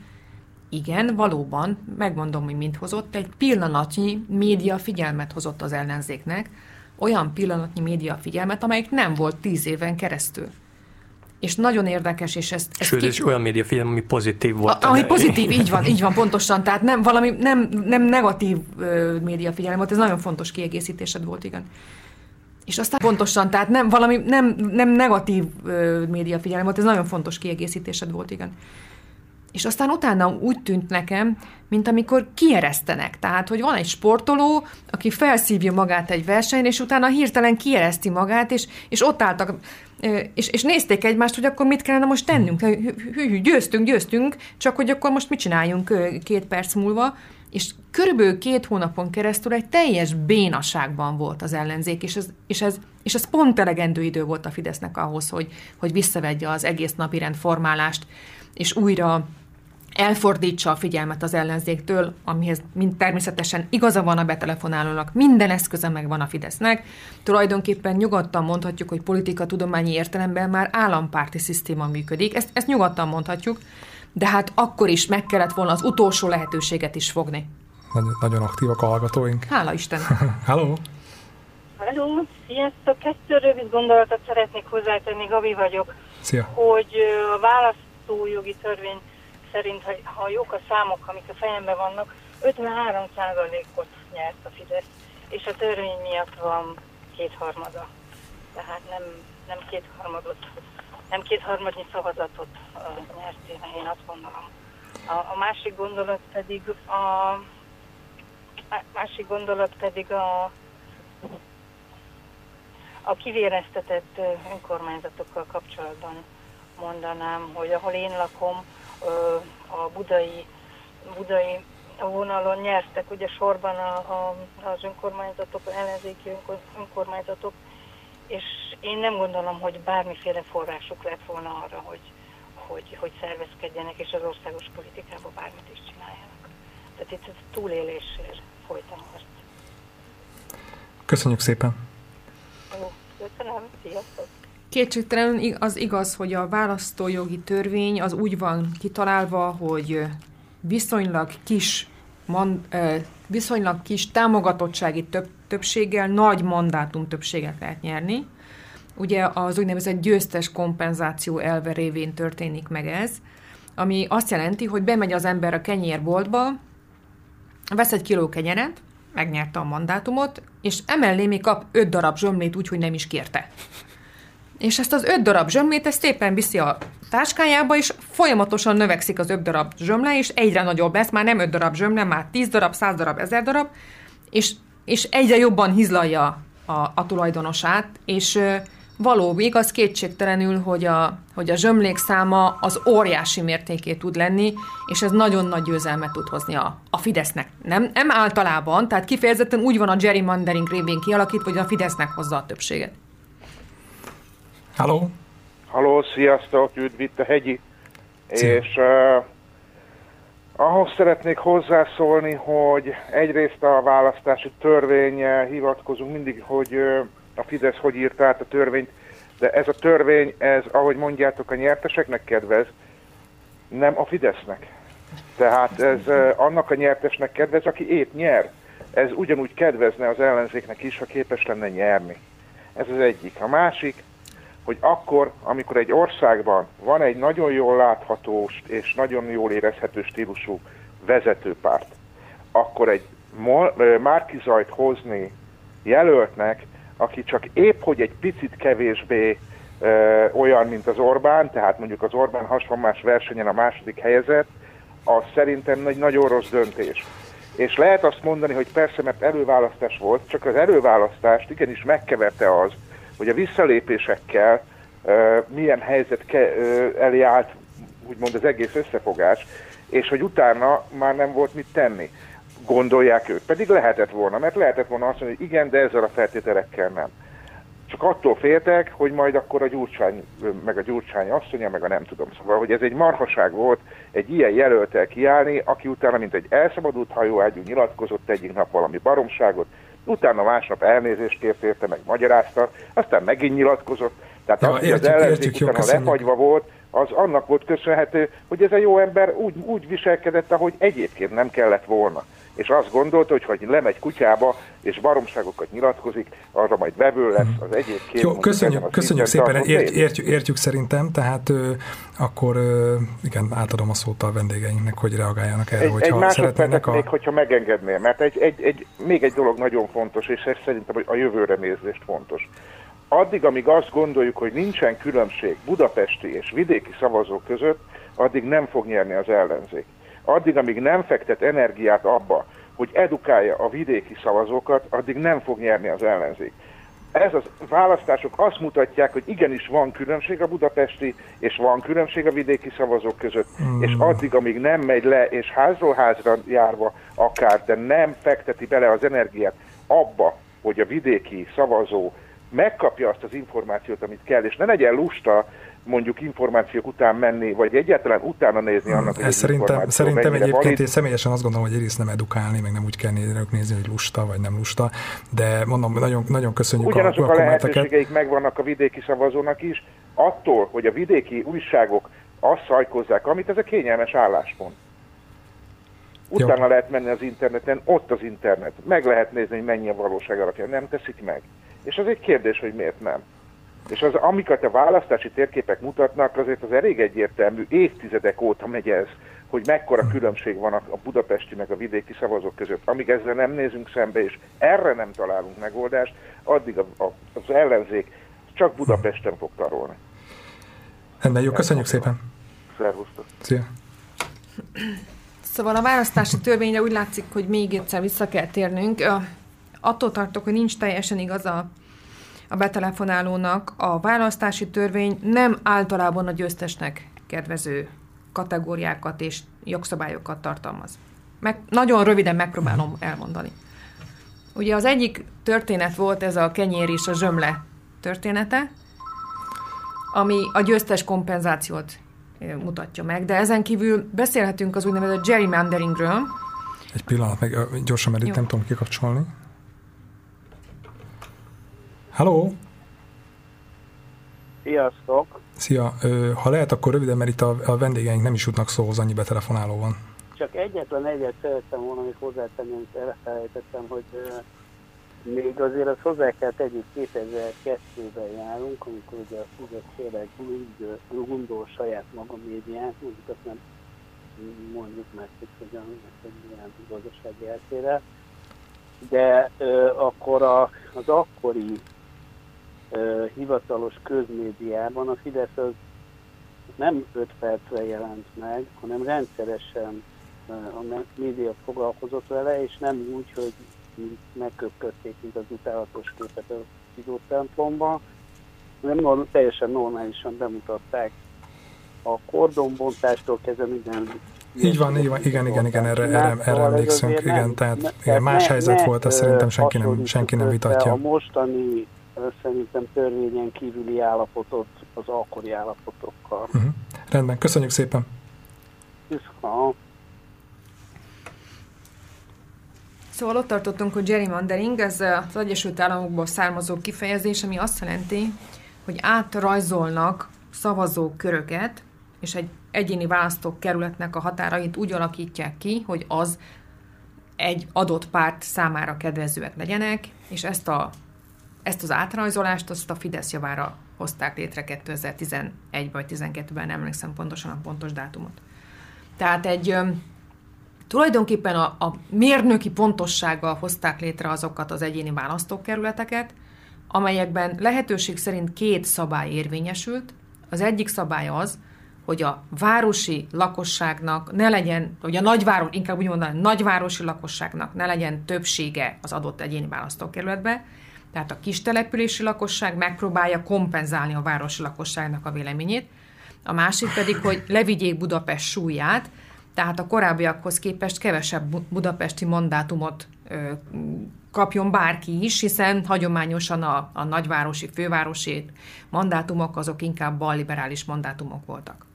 Igen, valóban, megmondom, hogy mint hozott, egy pillanatnyi média figyelmet hozott az ellenzéknek, olyan pillanatnyi média figyelmet, amelyik nem volt tíz éven keresztül. És nagyon érdekes, és ezt... ezt Sőt, ki... és olyan média figyelem, ami pozitív volt. A, ami pozitív, így van, így van, <laughs> pontosan. Tehát nem valami, nem, nem negatív média figyelem volt, ez nagyon fontos kiegészítésed volt, igen. És aztán pontosan, tehát nem valami, nem, nem negatív média figyelem volt, ez nagyon fontos kiegészítésed volt, igen. És aztán utána úgy tűnt nekem, mint amikor kieresztenek. Tehát, hogy van egy sportoló, aki felszívja magát egy versenyen, és utána hirtelen kiereszti magát, és, és ott álltak, és, és nézték egymást, hogy akkor mit kellene most tennünk. Hű, győztünk, győztünk, csak hogy akkor most mit csináljunk két perc múlva. És körülbelül két hónapon keresztül egy teljes bénaságban volt az ellenzék, és ez, és ez, és ez pont elegendő idő volt a Fidesznek ahhoz, hogy, hogy visszavegye az egész napi rendformálást, és újra elfordítsa a figyelmet az ellenzéktől, amihez mind természetesen igaza van a betelefonálónak, minden eszköze megvan a Fidesznek. Tulajdonképpen nyugodtan mondhatjuk, hogy politika tudományi értelemben már állampárti szisztéma működik, ezt, ezt nyugodtan mondhatjuk, de hát akkor is meg kellett volna az utolsó lehetőséget is fogni. Nagyon, nagyon aktívak a hallgatóink. Hála Isten! <laughs> Halló! Halló, sziasztok! Kettő rövid gondolatot szeretnék hozzátenni, Gabi vagyok. Szia! Hogy a választójogi törvény szerint, ha, ha jók a számok, amik a fejemben vannak, 53%-ot nyert a Fidesz, és a törvény miatt van kétharmada. Tehát nem, nem kétharmadot, nem kétharmadnyi szavazatot uh, nyert, én azt gondolom. A, a másik gondolat pedig a, a másik gondolat pedig a a kivéreztetett önkormányzatokkal kapcsolatban mondanám, hogy ahol én lakom, a budai, budai vonalon nyertek ugye sorban a, a, az önkormányzatok, az ellenzéki önkormányzatok, és én nem gondolom, hogy bármiféle forrásuk lett volna arra, hogy, hogy, hogy szervezkedjenek, és az országos politikában bármit is csináljanak. Tehát itt túlélésért folytam most. Köszönjük szépen! Jó, köszönöm, sziasztok! Kétségtelenül az igaz, hogy a választójogi törvény az úgy van kitalálva, hogy viszonylag kis, mond, viszonylag kis támogatottsági több, többséggel nagy mandátum többséget lehet nyerni. Ugye az úgynevezett győztes kompenzáció elve révén történik meg ez, ami azt jelenti, hogy bemegy az ember a kenyérboltba, vesz egy kiló kenyeret, megnyerte a mandátumot, és emellé még kap öt darab zsömlét úgy, hogy nem is kérte és ezt az öt darab zsömlét ezt szépen viszi a táskájába, és folyamatosan növekszik az öt darab zsömle, és egyre nagyobb lesz, már nem öt darab zsömle, már tíz darab, száz darab, ezer darab, és, és egyre jobban hizlalja a, a tulajdonosát, és való igaz kétségtelenül, hogy a, hogy a zsömlék száma az óriási mértéké tud lenni, és ez nagyon nagy győzelmet tud hozni a, a Fidesznek. Nem, nem általában, tehát kifejezetten úgy van a gerrymandering révén kialakítva, hogy a Fidesznek hozza a többséget. Halló? Halló, sziasztok, üdv itt a hegyi. Szia. És uh, ahhoz szeretnék hozzászólni, hogy egyrészt a választási törvény hivatkozunk mindig, hogy uh, a Fidesz hogy írt át a törvényt, de ez a törvény, ez, ahogy mondjátok, a nyerteseknek kedvez, nem a Fidesznek. Tehát ez uh, annak a nyertesnek kedvez, aki épp nyer. Ez ugyanúgy kedvezne az ellenzéknek is, ha képes lenne nyerni. Ez az egyik. A másik, hogy akkor, amikor egy országban van egy nagyon jól látható és nagyon jól érezhető stílusú vezetőpárt, akkor egy márkizajt hozni jelöltnek, aki csak épp, hogy egy picit kevésbé ö, olyan, mint az Orbán, tehát mondjuk az Orbán hasonlás versenyen a második helyezett, az szerintem egy nagyon rossz döntés. És lehet azt mondani, hogy persze, mert előválasztás volt, csak az előválasztást igenis megkeverte az, hogy a visszalépésekkel milyen helyzet elé állt, úgymond az egész összefogás, és hogy utána már nem volt mit tenni. Gondolják ők. Pedig lehetett volna, mert lehetett volna azt mondani, hogy igen, de ezzel a feltételekkel nem. Csak attól féltek, hogy majd akkor a gyurcsány, meg a gyurcsány asszonya, meg a nem tudom. Szóval, hogy ez egy marhaság volt egy ilyen jelöltel kiállni, aki utána, mint egy elszabadult hajóágyú nyilatkozott egyik nap valami baromságot, utána másnap elnézést kért érte, meg magyarázta, aztán megint nyilatkozott. Tehát ja, az, hogy az ellenzék utána köszönjük. lefagyva volt, az annak volt köszönhető, hogy ez a jó ember úgy, úgy viselkedett, ahogy egyébként nem kellett volna. És azt gondolta, hogy ha lemegy kutyába, és baromságokat nyilatkozik, arra majd vevő lesz az egyébként. Jó, köszönjük, köszönjük szépen, ért, értjük, értjük szerintem, tehát ö, akkor ö, igen, átadom a szót a vendégeinknek, hogy reagáljanak erre, egy, hogyha egy szeretnének a... még, hogyha megengednél, mert egy, egy, egy, még egy dolog nagyon fontos, és ez szerintem a jövőre nézést fontos. Addig, amíg azt gondoljuk, hogy nincsen különbség budapesti és vidéki szavazók között, addig nem fog nyerni az ellenzék addig, amíg nem fektet energiát abba, hogy edukálja a vidéki szavazókat, addig nem fog nyerni az ellenzék. Ez az választások azt mutatják, hogy igenis van különbség a budapesti, és van különbség a vidéki szavazók között, mm. és addig, amíg nem megy le, és házról házra járva akár, de nem fekteti bele az energiát abba, hogy a vidéki szavazó megkapja azt az információt, amit kell, és ne legyen lusta mondjuk információk után menni, vagy egyáltalán utána nézni annak, hogy Ez szerintem, szerintem egyébként valid. én személyesen azt gondolom, hogy egyrészt nem edukálni, meg nem úgy kell nézni, hogy lusta vagy nem lusta, de mondom, nagyon, nagyon köszönjük Ugyanazok a, a, a lehetőségeik megvannak a vidéki szavazónak is, attól, hogy a vidéki újságok azt szajkozzák, amit ez a kényelmes álláspont. Utána Jó. lehet menni az interneten, ott az internet. Meg lehet nézni, hogy mennyi a valóság alapján. Nem teszik meg. És az egy kérdés, hogy miért nem. És az, amiket a választási térképek mutatnak, azért az elég egyértelmű, évtizedek óta megy ez, hogy mekkora különbség van a budapesti meg a vidéki szavazók között. Amíg ezzel nem nézünk szembe, és erre nem találunk megoldást, addig a, a, az ellenzék csak Budapesten fog tarolni. Rendben, jó, köszönjük szépen. Szervusztok. Szia. Szóval a választási törvényre úgy látszik, hogy még egyszer vissza kell térnünk. Attól tartok, hogy nincs teljesen igaz a, a betelefonálónak. A választási törvény nem általában a győztesnek kedvező kategóriákat és jogszabályokat tartalmaz. Meg, nagyon röviden megpróbálom elmondani. Ugye az egyik történet volt ez a kenyér és a zsömle története, ami a győztes kompenzációt mutatja meg, de ezen kívül beszélhetünk az úgynevezett gerrymanderingről. Egy pillanat, meg gyorsan, mert itt nem tudom kikapcsolni. Halló! Sziasztok! Szia! Ha lehet, akkor röviden, mert itt a, a vendégeink nem is jutnak szóhoz, annyi betelefonáló van. Csak egyetlen egyet szerettem volna, amit hozzátenni, amit elfelejtettem, hogy még azért az hozzá kell tegyük, 2002-ben járunk, amikor ugye a Fidesz tényleg gondol saját maga médiát, mondjuk azt nem mondjuk meg, hogy hogyan, hogy milyen gazdasági eltére, de ö, akkor a, az akkori hivatalos közmédiában a Fidesz az nem 5 percre jelent meg, hanem rendszeresen a média foglalkozott vele, és nem úgy, hogy megköpködték, mint az utálatos képet a Fidó templomban, hanem teljesen normálisan bemutatták a kordonbontástól kezdve minden így van, így van, igen, igen, igen, erre, erre, erre emlékszünk, igen, tehát igen, más helyzet volt, ezt szerintem senki nem, senki nem vitatja. A mostani szerintem törvényen kívüli állapotot az akkori állapotokkal. Uh-huh. Rendben, köszönjük szépen! Köszönöm. Szóval ott tartottunk, hogy gerrymandering, ez az Egyesült Államokból származó kifejezés, ami azt jelenti, hogy átrajzolnak szavazóköröket, és egy egyéni választókerületnek a határait úgy alakítják ki, hogy az egy adott párt számára kedvezőek legyenek, és ezt, a, ezt az átrajzolást azt a Fidesz javára hozták létre 2011 vagy 2012-ben, nem emlékszem pontosan a pontos dátumot. Tehát egy Tulajdonképpen a, a mérnöki pontossággal hozták létre azokat az egyéni választókerületeket, amelyekben lehetőség szerint két szabály érvényesült. Az egyik szabály az, hogy a városi lakosságnak ne legyen, vagy a nagyváros, inkább úgy mondani, nagyvárosi lakosságnak ne legyen többsége az adott egyéni választókerületbe, tehát a kis települési lakosság megpróbálja kompenzálni a városi lakosságnak a véleményét, a másik pedig, hogy levigyék Budapest súlyát, tehát a korábbiakhoz képest kevesebb budapesti mandátumot ö, kapjon bárki is, hiszen hagyományosan a, a nagyvárosi, fővárosi mandátumok azok inkább balliberális mandátumok voltak.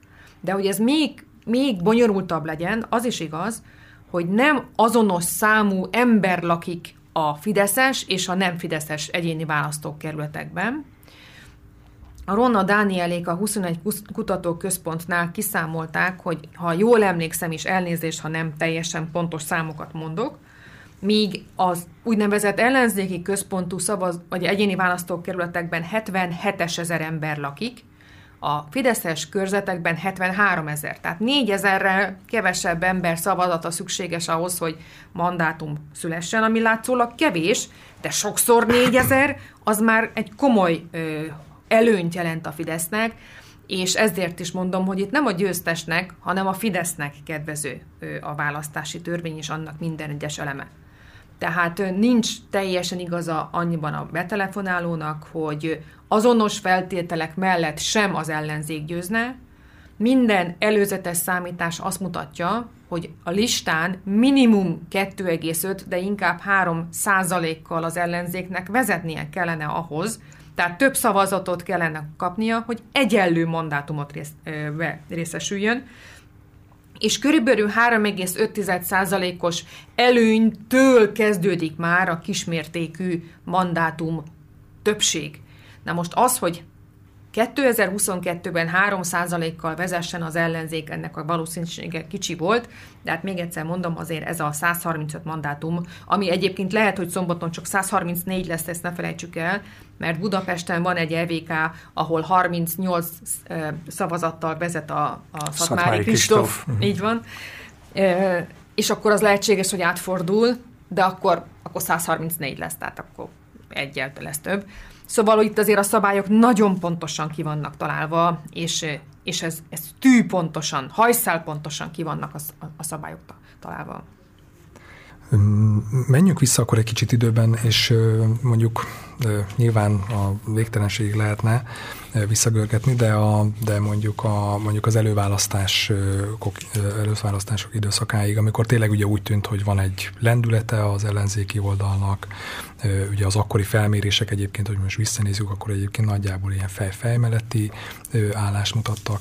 De hogy ez még, még bonyolultabb legyen, az is igaz, hogy nem azonos számú ember lakik a fideszes és a nem fideszes egyéni választókerületekben, a Ronna Dánielék a 21 kutatóközpontnál kiszámolták, hogy ha jól emlékszem, és elnézést, ha nem teljesen pontos számokat mondok, míg az úgynevezett ellenzéki központú szavaz, vagy egyéni választókerületekben 77 ezer ember lakik, a Fideszes körzetekben 73 ezer, tehát 4 ezerrel kevesebb ember szavazata szükséges ahhoz, hogy mandátum szülessen, ami látszólag kevés, de sokszor 4 ezer, az már egy komoly ö, előnyt jelent a Fidesznek, és ezért is mondom, hogy itt nem a győztesnek, hanem a Fidesznek kedvező a választási törvény és annak minden egyes eleme. Tehát nincs teljesen igaza annyiban a betelefonálónak, hogy azonos feltételek mellett sem az ellenzék győzne. Minden előzetes számítás azt mutatja, hogy a listán minimum 2,5, de inkább 3 százalékkal az ellenzéknek vezetnie kellene ahhoz, Tehát több szavazatot kellene kapnia, hogy egyenlő mandátumot rész, ö, részesüljön, és körülbelül 3,5%-os előnytől kezdődik már a kismértékű mandátum többség. Na most az, hogy 2022-ben 3%-kal vezessen az ellenzék, ennek a valószínűsége kicsi volt, de hát még egyszer mondom, azért ez a 135 mandátum, ami egyébként lehet, hogy szombaton csak 134 lesz, ezt ne felejtsük el, mert Budapesten van egy EVK, ahol 38 szavazattal vezet a, a Szatmári Kristóf, <laughs> így van, és akkor az lehetséges, hogy átfordul, de akkor, akkor 134 lesz, tehát akkor egyel lesz több. Szóval itt azért a szabályok nagyon pontosan ki vannak találva, és, és ez, ez tű pontosan, hajszál pontosan ki vannak a, a szabályok találva. Menjünk vissza akkor egy kicsit időben, és mondjuk nyilván a végtelenség lehetne visszagörgetni, de, a, de mondjuk, a, mondjuk az előválasztás, előválasztások időszakáig, amikor tényleg ugye úgy tűnt, hogy van egy lendülete az ellenzéki oldalnak, ugye az akkori felmérések egyébként, hogy most visszanézzük, akkor egyébként nagyjából ilyen fej-fej melletti állást mutattak.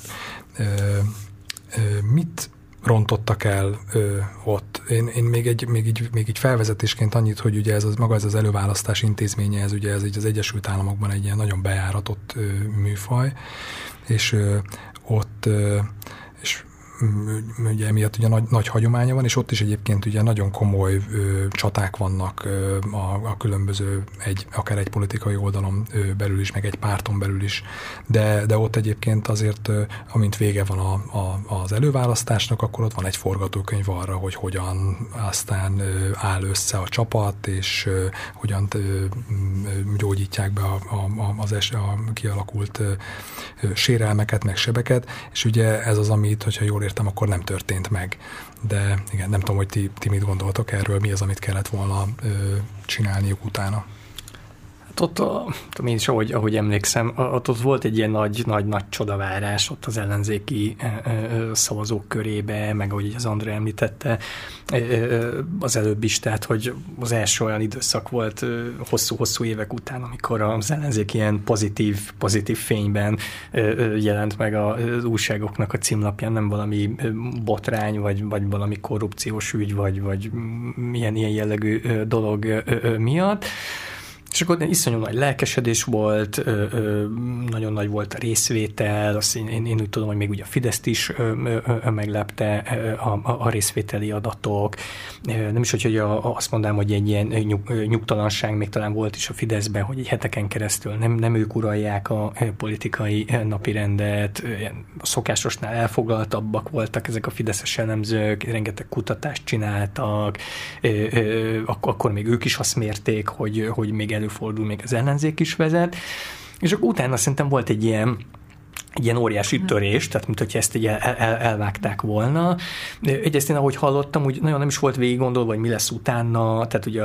Mit rontottak el ö, ott. Én, én még, egy, még, így, még így felvezetésként annyit, hogy ugye ez az, maga ez az előválasztás intézménye, ez ugye ez így az Egyesült Államokban egy ilyen nagyon bejáratott ö, műfaj, és ö, ott ö, és ugye emiatt ugye nagy, nagy hagyománya van, és ott is egyébként ugye nagyon komoly ö, csaták vannak ö, a, a különböző, egy, akár egy politikai oldalon ö, belül is, meg egy párton belül is, de, de ott egyébként azért, ö, amint vége van a, a, az előválasztásnak, akkor ott van egy forgatókönyv arra, hogy hogyan aztán ö, áll össze a csapat, és ö, hogyan ö, gyógyítják be a, a, az es, a kialakult ö, sérelmeket, meg sebeket, és ugye ez az, amit, hogyha jól értem, akkor nem történt meg. De igen, nem tudom, hogy ti, ti mit gondoltok erről, mi az, amit kellett volna ö, csinálniuk utána. Hát ott, a, tudom én is, ahogy, ahogy emlékszem, ott, ott volt egy ilyen nagy, nagy, nagy csodavárás ott az ellenzéki szavazók körébe, meg ahogy az André említette az előbb is, tehát hogy az első olyan időszak volt hosszú-hosszú évek után, amikor az ellenzék ilyen pozitív, pozitív fényben jelent meg az újságoknak a címlapján, nem valami botrány, vagy, vagy valami korrupciós ügy, vagy, vagy milyen ilyen jellegű dolog miatt. És akkor iszonyú nagy lelkesedés volt, ö, ö, nagyon nagy volt a részvétel, azt én, én, én úgy tudom, hogy még ugye a Fideszt is ö, ö, meglepte a, a, a részvételi adatok. Nem is, hogy a, azt mondám, hogy egy ilyen nyug, nyugtalanság még talán volt is a Fideszben, hogy egy heteken keresztül nem, nem ők uralják a politikai napirendet, a szokásosnál elfoglaltabbak voltak ezek a fideszes elemzők, rengeteg kutatást csináltak, akkor még ők is azt mérték, hogy, hogy még előfordul, még az ellenzék is vezet, és akkor utána szerintem volt egy ilyen egy ilyen óriási mhm. törés, tehát mint hogy ezt így el, el, elvágták volna. Egyrészt én, ahogy hallottam, úgy nagyon nem is volt végig gondolva, hogy mi lesz utána, tehát ugye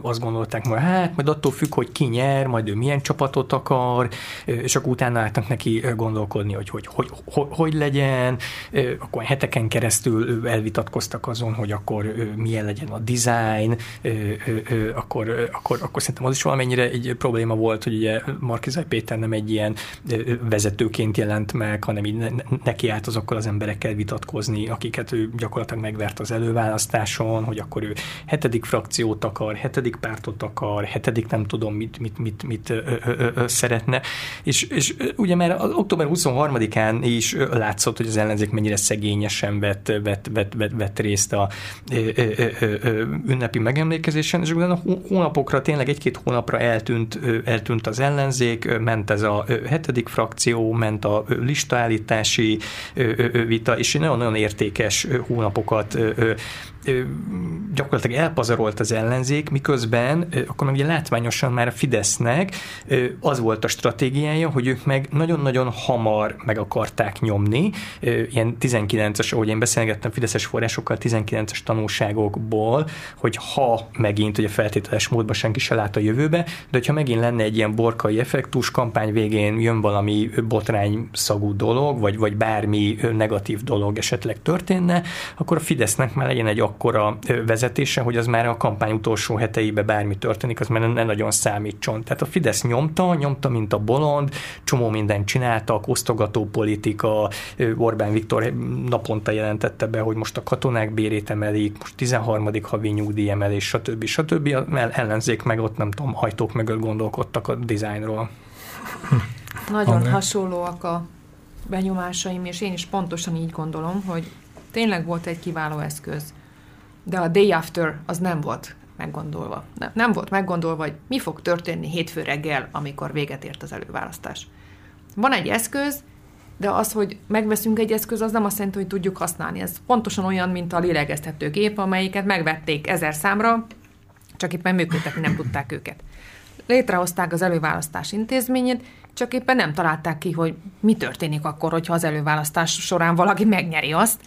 azt gondolták majd, hát majd attól függ, hogy ki nyer, majd ő milyen csapatot akar, és akkor utána álltak neki gondolkodni, hogy hogy, hogy, hogy, hogy legyen, akkor heteken keresztül elvitatkoztak azon, hogy akkor milyen legyen a design, akkor, akkor, akkor szerintem az is valamennyire egy probléma volt, hogy ugye Markizai Péter nem egy ilyen vezetőként jelent jelent meg, hanem így neki állt azokkal az emberekkel vitatkozni, akiket ő gyakorlatilag megvert az előválasztáson, hogy akkor ő hetedik frakciót akar, hetedik pártot akar, hetedik nem tudom mit, mit, mit, mit ö, ö, ö, szeretne. És, és ugye már az október 23-án is látszott, hogy az ellenzék mennyire szegényesen vett, vett, vett, vett, vett részt a ö, ö, ö, ö, ünnepi megemlékezésen, és utána hónapokra, tényleg egy-két hónapra eltűnt, eltűnt az ellenzék, ment ez a hetedik frakció, ment a listaállítási vita, és nagyon-nagyon értékes hónapokat gyakorlatilag elpazarolt az ellenzék, miközben akkor ugye látványosan már a Fidesznek az volt a stratégiája, hogy ők meg nagyon-nagyon hamar meg akarták nyomni, ilyen 19-es, ahogy én beszélgettem Fideszes forrásokkal, 19-es tanulságokból, hogy ha megint ugye feltételes módban senki se lát a jövőbe, de hogyha megint lenne egy ilyen borkai effektus, kampány végén jön valami botrány szagú dolog, vagy, vagy bármi negatív dolog esetleg történne, akkor a Fidesznek már legyen egy akkora vezetése, hogy az már a kampány utolsó heteibe bármi történik, az már ne nagyon számítson. Tehát a Fidesz nyomta, nyomta, mint a bolond, csomó mindent csináltak, osztogató politika, Orbán Viktor naponta jelentette be, hogy most a katonák bérét emelik, most 13. havi nyugdíj emelés, stb. stb. ellenzék meg ott nem tudom, hajtók mögött gondolkodtak a dizájnról. Nagyon André. hasonlóak a benyomásaim, és én is pontosan így gondolom, hogy tényleg volt egy kiváló eszköz, de a day after az nem volt meggondolva. Nem, nem volt meggondolva, hogy mi fog történni hétfő reggel, amikor véget ért az előválasztás. Van egy eszköz, de az, hogy megveszünk egy eszköz, az nem azt jelenti, hogy tudjuk használni. Ez pontosan olyan, mint a lélegeztető gép, amelyiket megvették ezer számra, csak éppen működtetni nem tudták őket. Létrehozták az előválasztás intézményét, csak éppen nem találták ki, hogy mi történik akkor, hogyha az előválasztás során valaki megnyeri azt.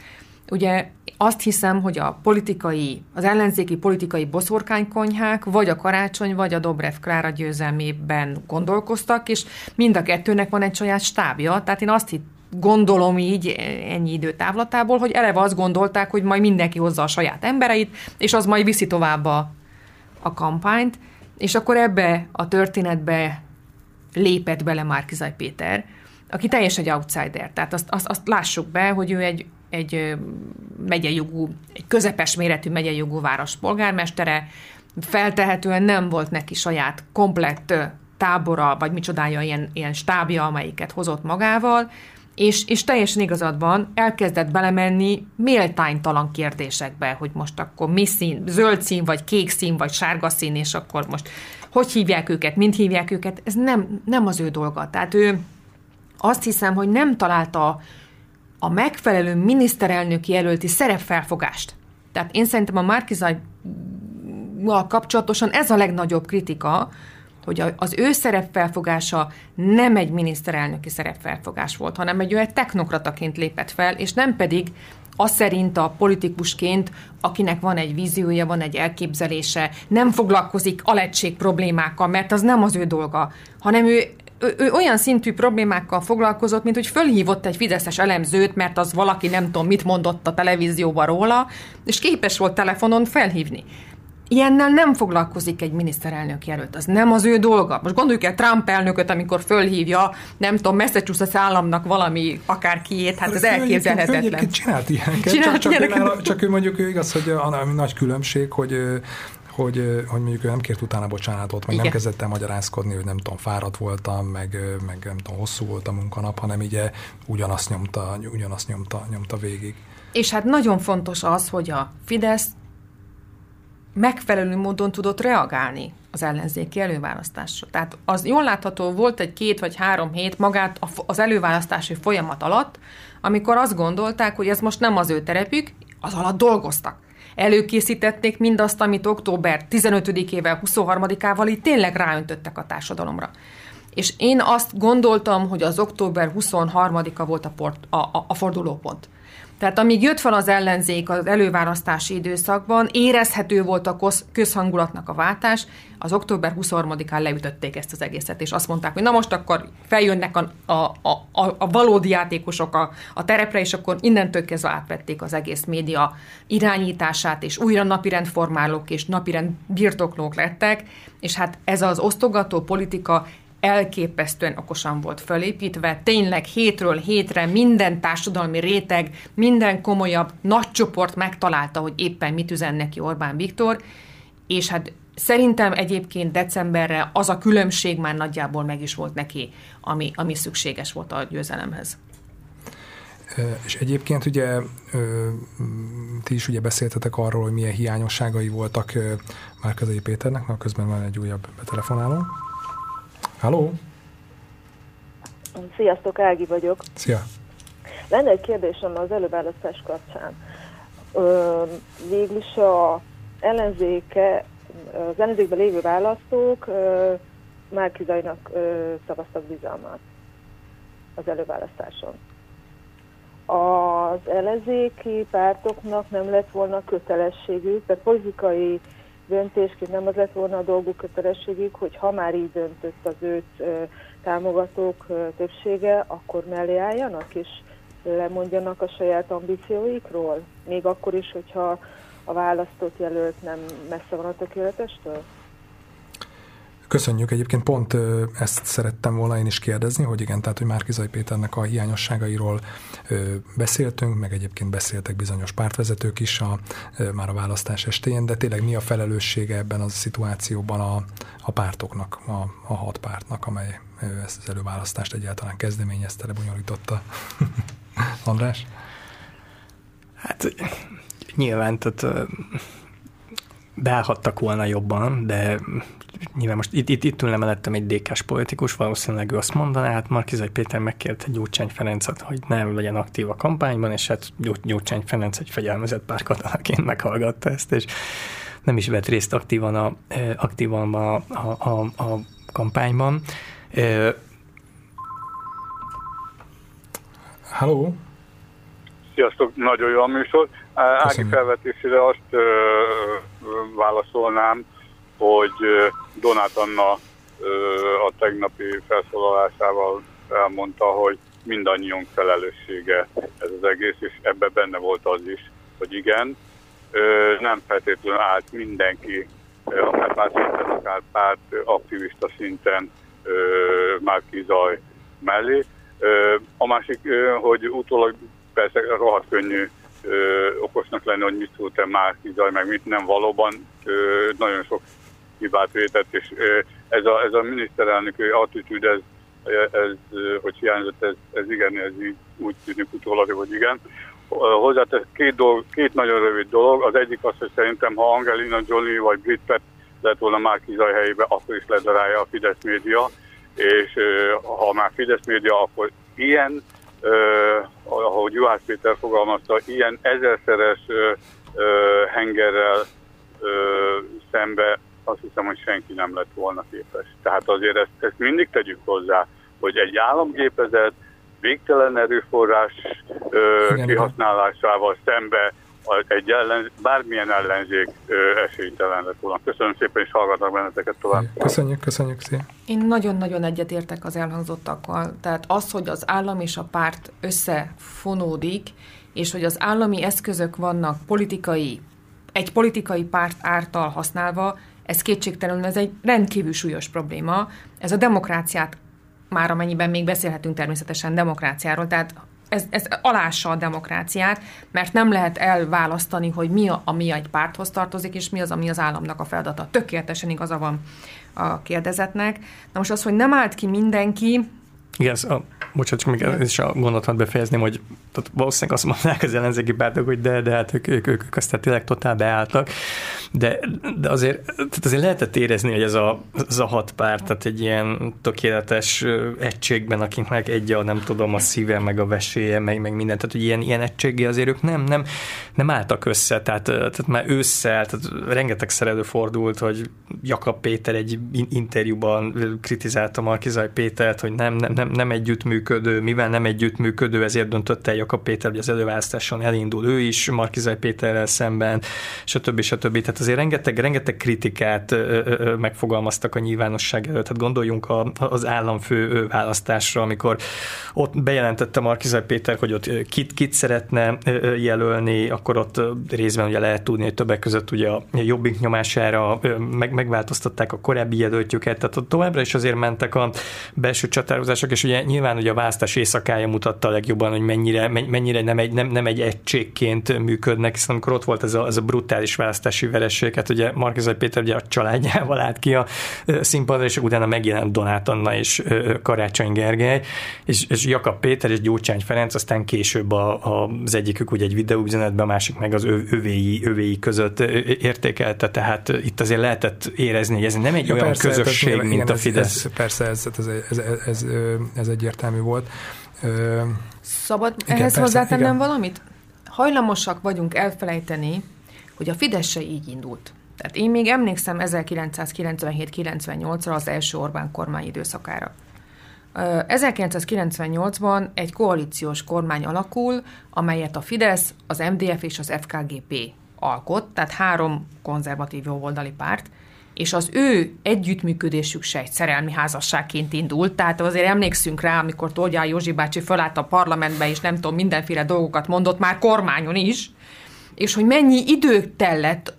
Ugye azt hiszem, hogy a politikai, az ellenzéki politikai boszorkánykonyhák vagy a Karácsony, vagy a Dobrev Klára győzelmében gondolkoztak, és mind a kettőnek van egy saját stábja, tehát én azt hitt, gondolom így ennyi idő távlatából, hogy eleve azt gondolták, hogy majd mindenki hozza a saját embereit, és az majd viszi tovább a, a kampányt, és akkor ebbe a történetbe lépett bele Márkizaj Péter, aki teljesen egy outsider. Tehát azt, azt, azt lássuk be, hogy ő egy, egy megyejogú, egy közepes méretű megyejogú város polgármestere, feltehetően nem volt neki saját komplett tábora, vagy micsodája, ilyen, ilyen stábja, amelyiket hozott magával, és, és teljesen igazad van, elkezdett belemenni méltánytalan kérdésekbe, hogy most akkor mi szín, zöld szín, vagy kék szín, vagy sárga szín, és akkor most hogy hívják őket, mint hívják őket, ez nem, nem az ő dolga. Tehát ő azt hiszem, hogy nem találta a megfelelő miniszterelnöki jelölti szerepfelfogást. Tehát én szerintem a Márkizaj kapcsolatosan ez a legnagyobb kritika, hogy az ő szerepfelfogása nem egy miniszterelnöki szerepfelfogás volt, hanem egy olyan technokrataként lépett fel, és nem pedig az szerint a politikusként, akinek van egy víziója, van egy elképzelése, nem foglalkozik alettség problémákkal, mert az nem az ő dolga, hanem ő ő, ő olyan szintű problémákkal foglalkozott, mint hogy fölhívott egy fideszes elemzőt, mert az valaki nem tudom mit mondott a televízióban róla, és képes volt telefonon felhívni. Ilyennel nem foglalkozik egy miniszterelnök jelölt, az nem az ő dolga. Most gondoljuk el Trump elnököt, amikor fölhívja, nem tudom, Massachusetts államnak valami akárkiét, hát ez elképzelhetetlen. Ő csinált ilyeneket, csinált csak, ilyeneket. Csak, csak ő mondjuk ő igaz, hogy a nagy különbség, hogy hogy, hogy mondjuk ő nem kért utána bocsánatot, meg Igen. nem kezdett el magyarázkodni, hogy nem tudom, fáradt voltam, meg, meg nem tudom, hosszú volt a munkanap, hanem ugye ugyanazt nyomta, ugyanazt nyomta, nyomta végig. És hát nagyon fontos az, hogy a Fidesz megfelelő módon tudott reagálni az ellenzéki előválasztásra. Tehát az jól látható volt egy két vagy három hét magát az előválasztási folyamat alatt, amikor azt gondolták, hogy ez most nem az ő terepük, az alatt dolgoztak. Előkészítették mindazt, amit október 15-ével, 23-ával így tényleg ráöntöttek a társadalomra. És én azt gondoltam, hogy az október 23-a volt a, port, a, a, a fordulópont. Tehát amíg jött fel az ellenzék az előválasztási időszakban, érezhető volt a közhangulatnak a váltás, az október 23-án leütötték ezt az egészet, és azt mondták, hogy na most akkor feljönnek a, a, a, a valódi játékosok a, a terepre, és akkor innentől kezdve átvették az egész média irányítását, és újra napirendformálók és napirend birtoklók lettek, és hát ez az osztogató politika elképesztően okosan volt fölépítve, tényleg hétről hétre minden társadalmi réteg, minden komolyabb nagy csoport megtalálta, hogy éppen mit üzen neki Orbán Viktor, és hát Szerintem egyébként decemberre az a különbség már nagyjából meg is volt neki, ami, ami szükséges volt a győzelemhez. És egyébként ugye ti is ugye beszéltetek arról, hogy milyen hiányosságai voltak Márkazai Péternek, mert közben van egy újabb betelefonáló. Halló? Sziasztok, Ági vagyok. Szia. Lenne egy kérdésem az előválasztás kapcsán. Végül is a ellenzéke, az ellenzékben lévő választók Márkizajnak szavaztak bizalmat az előválasztáson. Az ellenzéki pártoknak nem lett volna kötelességük, tehát politikai döntésként nem az lett volna a dolguk kötelességük, hogy ha már így döntött az őt támogatók többsége, akkor mellé álljanak, és lemondjanak a saját ambícióikról? Még akkor is, hogyha a választott jelölt nem messze van a tökéletestől? Köszönjük. Egyébként pont ezt szerettem volna én is kérdezni, hogy igen, tehát, hogy Márkizai Péternek a hiányosságairól beszéltünk, meg egyébként beszéltek bizonyos pártvezetők is a, már a választás estéjén, de tényleg mi a felelőssége ebben a szituációban a, a pártoknak, a, a hat pártnak, amely ezt az előválasztást egyáltalán kezdeményezte, lebonyolította. <laughs> András? Hát nyilván, tehát beállhattak volna jobban, de nyilván most itt, itt, itt ülne mellettem egy dk politikus, valószínűleg ő azt mondaná, hát Markizai Péter megkérte Gyurcsány Ferencet, hogy nem legyen aktív a kampányban, és hát Gyurcsány Ferenc egy fegyelmezett párkatonaként meghallgatta ezt, és nem is vett részt aktívan a, aktívan a, a, a, a kampányban. Halló? Sziasztok, nagyon jó a műsor. Ági felvetésére azt ö, ö, válaszolnám, hogy Donát Anna a tegnapi felszólalásával elmondta, hogy mindannyiunk felelőssége ez az egész, és ebben benne volt az is, hogy igen, nem feltétlenül állt mindenki, akár párt szinten, akár párt aktivista szinten Márki Zaj mellé. A másik, hogy utólag persze rohadt könnyű okosnak lenni, hogy mit szólt-e Márki Zaj, meg mit nem valóban. Nagyon sok hibát vétett, és ez a, ez a miniszterelnök attitűd, ez, ez, hogy hiányzott, ez, ez igen, ez így úgy tűnik utólag, hogy igen. Hozzátesz két, dolog, két nagyon rövid dolog. Az egyik az, hogy szerintem, ha Angelina Jolie vagy Brit Pitt lett volna már Kizaj helyébe, akkor is ledarálja a Fidesz média, és ha már Fidesz média, akkor ilyen, ahogy Juhász Péter fogalmazta, ilyen ezerszeres hengerrel szembe azt hiszem, hogy senki nem lett volna képes. Tehát azért ezt, ezt mindig tegyük hozzá, hogy egy államgépezet végtelen erőforrás ö, igen, kihasználásával szembe egy ellen, bármilyen ellenzék esélytelen lett volna. Köszönöm szépen, és hallgatok benneteket tovább. Köszönjük, köszönjük szépen. Én nagyon-nagyon egyetértek az elhangzottakkal. Tehát az, hogy az állam és a párt összefonódik, és hogy az állami eszközök vannak politikai, egy politikai párt által használva, ez kétségtelenül ez egy rendkívül súlyos probléma. Ez a demokráciát, már amennyiben még beszélhetünk természetesen demokráciáról, tehát ez, ez alássa a demokráciát, mert nem lehet elválasztani, hogy mi, a, ami egy párthoz tartozik, és mi az, ami az államnak a feladata. Tökéletesen igaza van a kérdezetnek. Na most az, hogy nem állt ki mindenki, igen, a, bocsánat, csak még ez is a gondolatot befejezném, hogy tehát valószínűleg azt mondják az ellenzéki pártok, hogy de, de hát ők, ők, ők, ők aztán tényleg totál beálltak, de, de azért, tehát azért lehetett érezni, hogy ez a, ez a hat párt, tehát egy ilyen tökéletes egységben, akinek egy a nem tudom, a szíve, meg a veséje, meg, meg mindent, tehát hogy ilyen, ilyen egységgé azért ők nem, nem, nem álltak össze, tehát, tehát már ősszel, tehát rengetegszer előfordult, hogy Jakab Péter egy interjúban kritizálta Markizaj Pétert, hogy nem, nem, nem, nem együttműködő, mivel nem együttműködő, ezért döntött el Jakab Péter, hogy az előválasztáson elindul ő is, Markizaj Péterrel szemben, stb. stb. Tehát azért rengeteg, rengeteg kritikát megfogalmaztak a nyilvánosság előtt. Tehát gondoljunk a, az államfő választásra, amikor ott bejelentette Markizaj Péter, hogy ott kit, kit szeretne jelölni, akkor ott részben ugye lehet tudni, hogy többek között ugye a jobbik nyomására meg, megváltoztatták a korábbi jelöltjüket, tehát ott továbbra is azért mentek a belső csatározások, és ugye nyilván ugye a választás éjszakája mutatta legjobban, hogy mennyire, mennyire nem, egy, nem, nem egy egységként működnek, hiszen amikor ott volt ez a, ez a brutális választási vereség, hát ugye Markizai Péter ugye a családjával állt ki a színpadra, és utána megjelent Donát Anna és Karácsony Gergely, és, és Jakab Péter és Gyurcsány Ferenc, aztán később a, a, az egyikük ugye egy videóüzenetben, a másik meg az övéi, övéi között értékelte, tehát itt azért lehetett érezni, hogy ez nem egy ja, olyan persze, közösség, ez, mint igen, a Fidesz. Ez, persze, ez, ez, ez, ez, ez, ez egyértelmű volt. Szabad igen, ehhez hozzátennem valamit? Hajlamosak vagyunk elfelejteni, hogy a Fidesz se így indult. Tehát én még emlékszem 1997-98-ra az első Orbán kormány időszakára. 1998-ban egy koalíciós kormány alakul, amelyet a Fidesz, az MDF és az FKGP alkot, tehát három konzervatív jobboldali párt, és az ő együttműködésük se egy szerelmi házasságként indult, tehát azért emlékszünk rá, amikor Tolgyár Józsi bácsi fölállt a parlamentbe, és nem tudom, mindenféle dolgokat mondott, már kormányon is, és hogy mennyi idő tellett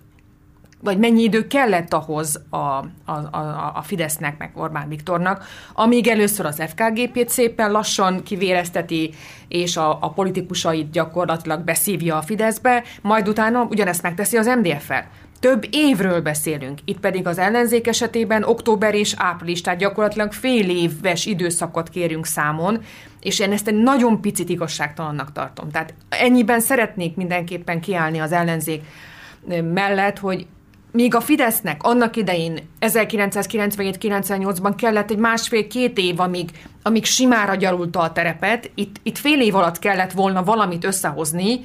vagy mennyi idő kellett ahhoz a, a, a, a Fidesznek, meg Orbán Viktornak, amíg először az FKGP-t szépen lassan kivérezteti, és a, a politikusait gyakorlatilag beszívja a Fideszbe, majd utána ugyanezt megteszi az MDF-fel. Több évről beszélünk, itt pedig az ellenzék esetében október és április, tehát gyakorlatilag fél éves időszakot kérünk számon, és én ezt egy nagyon picit igazságtalannak tartom. Tehát ennyiben szeretnék mindenképpen kiállni az ellenzék mellett, hogy míg a Fidesznek annak idején 1997-98-ban kellett egy másfél-két év, amíg, amíg simára gyarulta a terepet, itt, itt fél év alatt kellett volna valamit összehozni,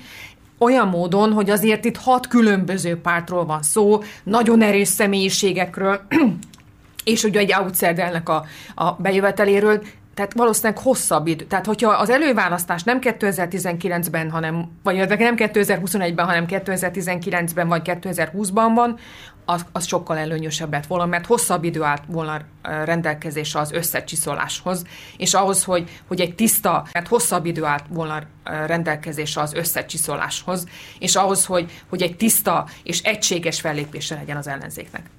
olyan módon, hogy azért itt hat különböző pártról van szó, nagyon erős személyiségekről, <clears throat> és ugye egy outsidernek a, a bejöveteléről, tehát valószínűleg hosszabb idő. Tehát, hogyha az előválasztás nem 2019-ben, hanem, vagy nem 2021-ben, hanem 2019-ben vagy 2020-ban van, az, az sokkal előnyösebb lett volna, mert hosszabb idő állt volna rendelkezésre az összecsiszoláshoz, és ahhoz, hogy, hogy egy tiszta, mert hosszabb idő állt volna rendelkezésre az összecsiszoláshoz, és ahhoz, hogy, hogy egy tiszta és egységes fellépése legyen az ellenzéknek.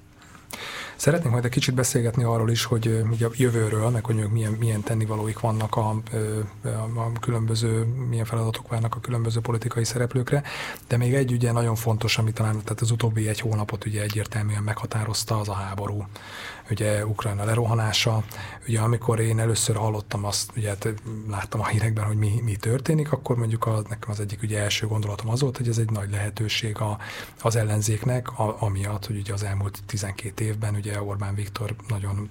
Szeretnénk majd egy kicsit beszélgetni arról is, hogy a jövőről, meg hogy milyen, milyen tennivalóik vannak a, a különböző, milyen feladatok várnak a különböző politikai szereplőkre, de még egy ugye nagyon fontos, ami talán tehát az utóbbi egy hónapot ugye egyértelműen meghatározta, az a háború ugye Ukrajna lerohanása. Ugye amikor én először hallottam azt, ugye hát láttam a hírekben, hogy mi, mi történik, akkor mondjuk az, nekem az egyik ugye első gondolatom az volt, hogy ez egy nagy lehetőség a, az ellenzéknek, a, amiatt, hogy ugye az elmúlt 12 évben ugye Orbán Viktor nagyon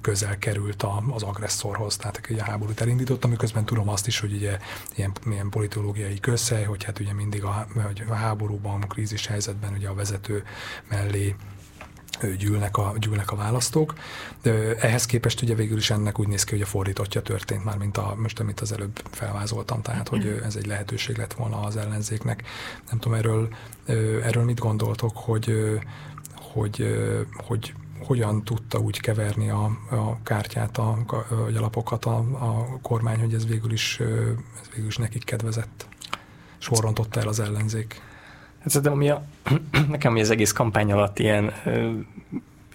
közel került a, az agresszorhoz, tehát egy háborút elindított, miközben tudom azt is, hogy ugye ilyen, ilyen politológiai közhely, hogy hát ugye mindig a, hogy a háborúban, a krízis helyzetben ugye a vezető mellé gyűlnek a, gyűlnek a választók. De ehhez képest ugye végül is ennek úgy néz ki, hogy a fordítottja történt már, mint a, most amit az előbb felvázoltam, tehát hogy ez egy lehetőség lett volna az ellenzéknek. Nem tudom, erről, erről mit gondoltok, hogy, hogy, hogy hogyan tudta úgy keverni a, a kártyát, a, a lapokat a, a kormány, hogy ez végül is, ez végül is nekik kedvezett. Sorrontotta el az ellenzék. Hát szerintem ami a, <clears throat> nekem ami az egész kampány alatt ilyen ö,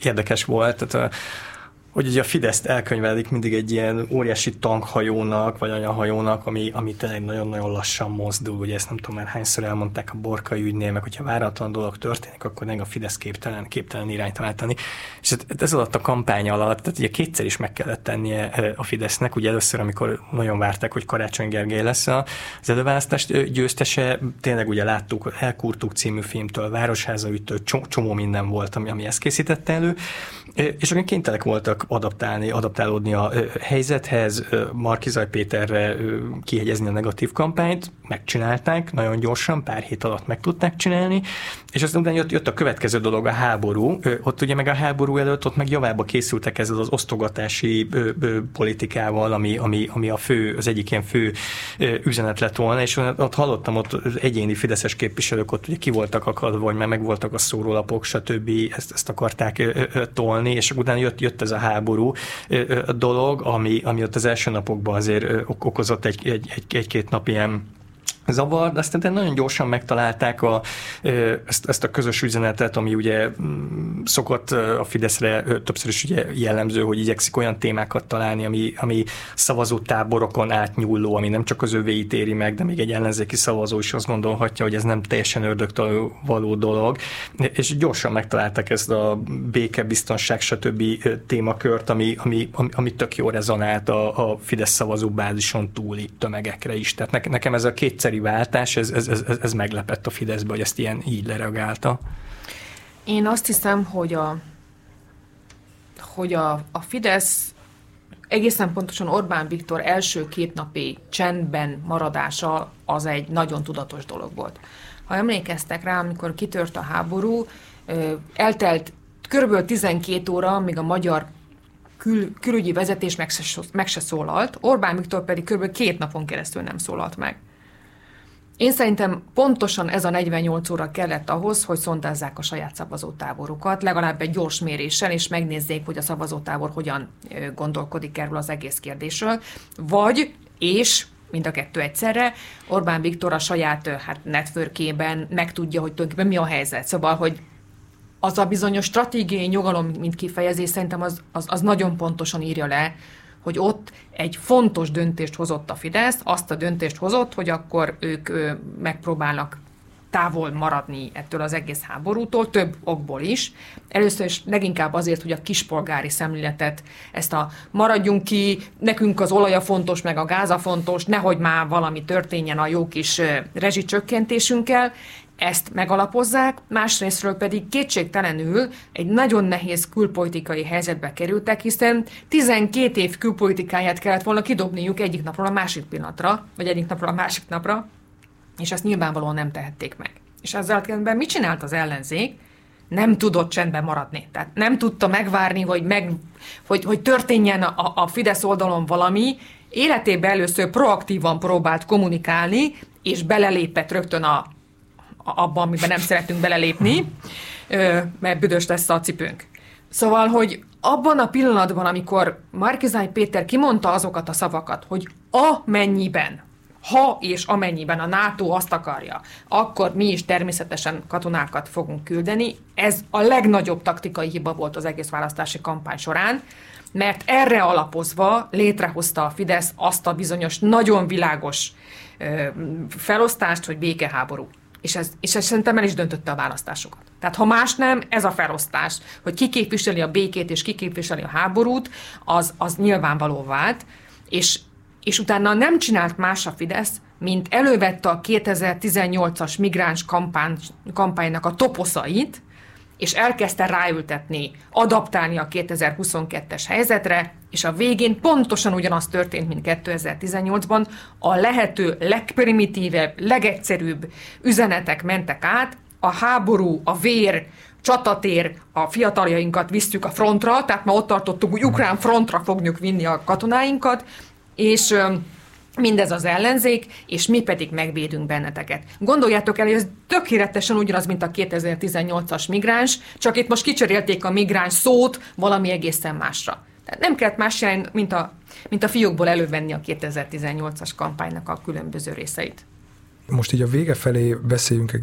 érdekes volt, tehát a, hogy ugye a Fideszt elkönyvelik mindig egy ilyen óriási tankhajónak, vagy anyahajónak, ami, ami tényleg nagyon-nagyon lassan mozdul. Ugye ezt nem tudom már hányszor elmondták a borkai ügynél, meg hogyha váratlan dolog történik, akkor meg a Fidesz képtelen, képtelen irányt váltani. És ez, ez alatt a kampány alatt, tehát ugye kétszer is meg kellett tennie a Fidesznek, ugye először, amikor nagyon várták, hogy Karácsony Gergely lesz az előválasztás győztese, tényleg ugye láttuk, Elkurtuk című filmtől, Városháza ügytől, csomó minden volt, ami, ami ezt készítette elő, és akkor kénytelenek voltak adaptálni, adaptálódni a helyzethez, Markizaj Péterre kihegyezni a negatív kampányt, megcsinálták, nagyon gyorsan, pár hét alatt meg tudták csinálni, és aztán utána jött, jött a következő dolog, a háború. Ott ugye meg a háború előtt ott meg javába készültek ezzel az osztogatási politikával, ami, ami, ami a fő, az egyik ilyen fő üzenet lett volna, és ott hallottam ott egyéni fideszes képviselők ott ugye ki voltak akadva, vagy már meg voltak a szórólapok, stb. Ezt, ezt akarták tolni, és utána jött, jött ez a háború dolog, ami, ami ott az első napokban azért okozott egy, egy, egy, egy-két nap ilyen zavar, de aztán nagyon gyorsan megtalálták a, ezt, ezt a közös üzenetet, ami ugye mm, szokott a Fideszre többször is ugye jellemző, hogy igyekszik olyan témákat találni, ami, ami szavazó táborokon átnyúló, ami nem csak az övéit éri meg, de még egy ellenzéki szavazó is azt gondolhatja, hogy ez nem teljesen ördögtől való dolog, és gyorsan megtalálták ezt a béke, biztonság, stb. témakört, ami, ami, ami, ami tök jó rezonált a, a Fidesz szavazó bázison túli tömegekre is. Tehát nekem ez a kétszer rendszeri váltás, ez, ez, ez, ez meglepett a Fideszbe, hogy ezt ilyen így lereagálta. Én azt hiszem, hogy a, hogy a, a Fidesz egészen pontosan Orbán Viktor első két napi csendben maradása az egy nagyon tudatos dolog volt. Ha emlékeztek rá, amikor kitört a háború, eltelt kb. 12 óra, míg a magyar kül, külügyi vezetés meg se, meg se szólalt, Orbán Viktor pedig kb. két napon keresztül nem szólalt meg. Én szerintem pontosan ez a 48 óra kellett ahhoz, hogy szondázzák a saját szavazótáborokat, legalább egy gyors méréssel, és megnézzék, hogy a szavazótábor hogyan gondolkodik erről az egész kérdésről. Vagy, és mind a kettő egyszerre. Orbán Viktor a saját hát networkében megtudja, hogy tulajdonképpen mi a helyzet. Szóval, hogy az a bizonyos stratégiai nyugalom, mint kifejezés, szerintem az, az, az nagyon pontosan írja le, hogy ott egy fontos döntést hozott a Fidesz, azt a döntést hozott, hogy akkor ők megpróbálnak távol maradni ettől az egész háborútól, több okból is. Először is leginkább azért, hogy a kispolgári szemléletet, ezt a maradjunk ki, nekünk az olaja fontos, meg a gáza fontos, nehogy már valami történjen a jó kis rezsicsökkentésünkkel, ezt megalapozzák, másrésztről pedig kétségtelenül egy nagyon nehéz külpolitikai helyzetbe kerültek, hiszen 12 év külpolitikáját kellett volna kidobniuk egyik napról a másik pillanatra, vagy egyik napról a másik napra, és ezt nyilvánvalóan nem tehették meg. És ezzel kezdve mit csinált az ellenzék? Nem tudott csendben maradni. Tehát nem tudta megvárni, hogy, meg, hogy, hogy történjen a, a Fidesz oldalon valami, életében először proaktívan próbált kommunikálni, és belelépett rögtön a, abban, amiben nem szeretünk belelépni, mert büdös lesz a cipőnk. Szóval, hogy abban a pillanatban, amikor Márkizány Péter kimondta azokat a szavakat, hogy amennyiben, ha és amennyiben a NATO azt akarja, akkor mi is természetesen katonákat fogunk küldeni. Ez a legnagyobb taktikai hiba volt az egész választási kampány során, mert erre alapozva létrehozta a Fidesz azt a bizonyos, nagyon világos felosztást, hogy békeháború. És ez, és ez szerintem el is döntötte a választásokat. Tehát ha más nem, ez a felosztás, hogy ki képviseli a békét és ki képviseli a háborút, az, az nyilvánvaló vált, és, és utána nem csinált más a Fidesz, mint elővette a 2018-as migráns kampány, kampánynak a toposzait, és elkezdte ráültetni, adaptálni a 2022-es helyzetre, és a végén pontosan ugyanaz történt, mint 2018-ban, a lehető legprimitívebb, legegyszerűbb üzenetek mentek át, a háború, a vér, csatatér, a fiataljainkat visszük a frontra, tehát ma ott tartottuk, hogy ukrán frontra fogjuk vinni a katonáinkat, és mindez az ellenzék, és mi pedig megvédünk benneteket. Gondoljátok el, hogy ez tökéletesen ugyanaz, mint a 2018-as migráns, csak itt most kicserélték a migráns szót valami egészen másra. Tehát nem kellett más jelent, mint a, mint a fiókból elővenni a 2018-as kampánynak a különböző részeit. Most így a vége felé beszéljünk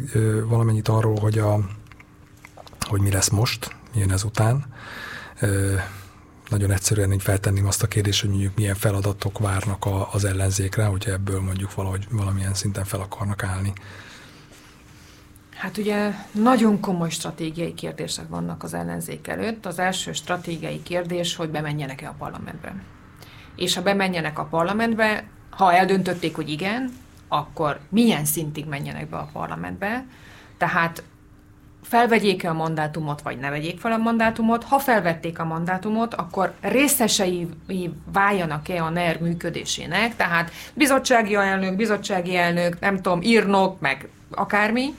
valamennyit arról, hogy, a, hogy mi lesz most, milyen ezután nagyon egyszerűen így feltenném azt a kérdést, hogy mondjuk milyen feladatok várnak a, az ellenzékre, hogyha ebből mondjuk valahogy valamilyen szinten fel akarnak állni. Hát ugye nagyon komoly stratégiai kérdések vannak az ellenzék előtt. Az első stratégiai kérdés, hogy bemenjenek-e a parlamentbe. És ha bemenjenek a parlamentbe, ha eldöntötték, hogy igen, akkor milyen szintig menjenek be a parlamentbe. Tehát felvegyék-e a mandátumot, vagy ne vegyék fel a mandátumot. Ha felvették a mandátumot, akkor részesei váljanak-e a NER működésének, tehát bizottsági elnök, bizottsági elnök, nem tudom, írnok, meg akármi,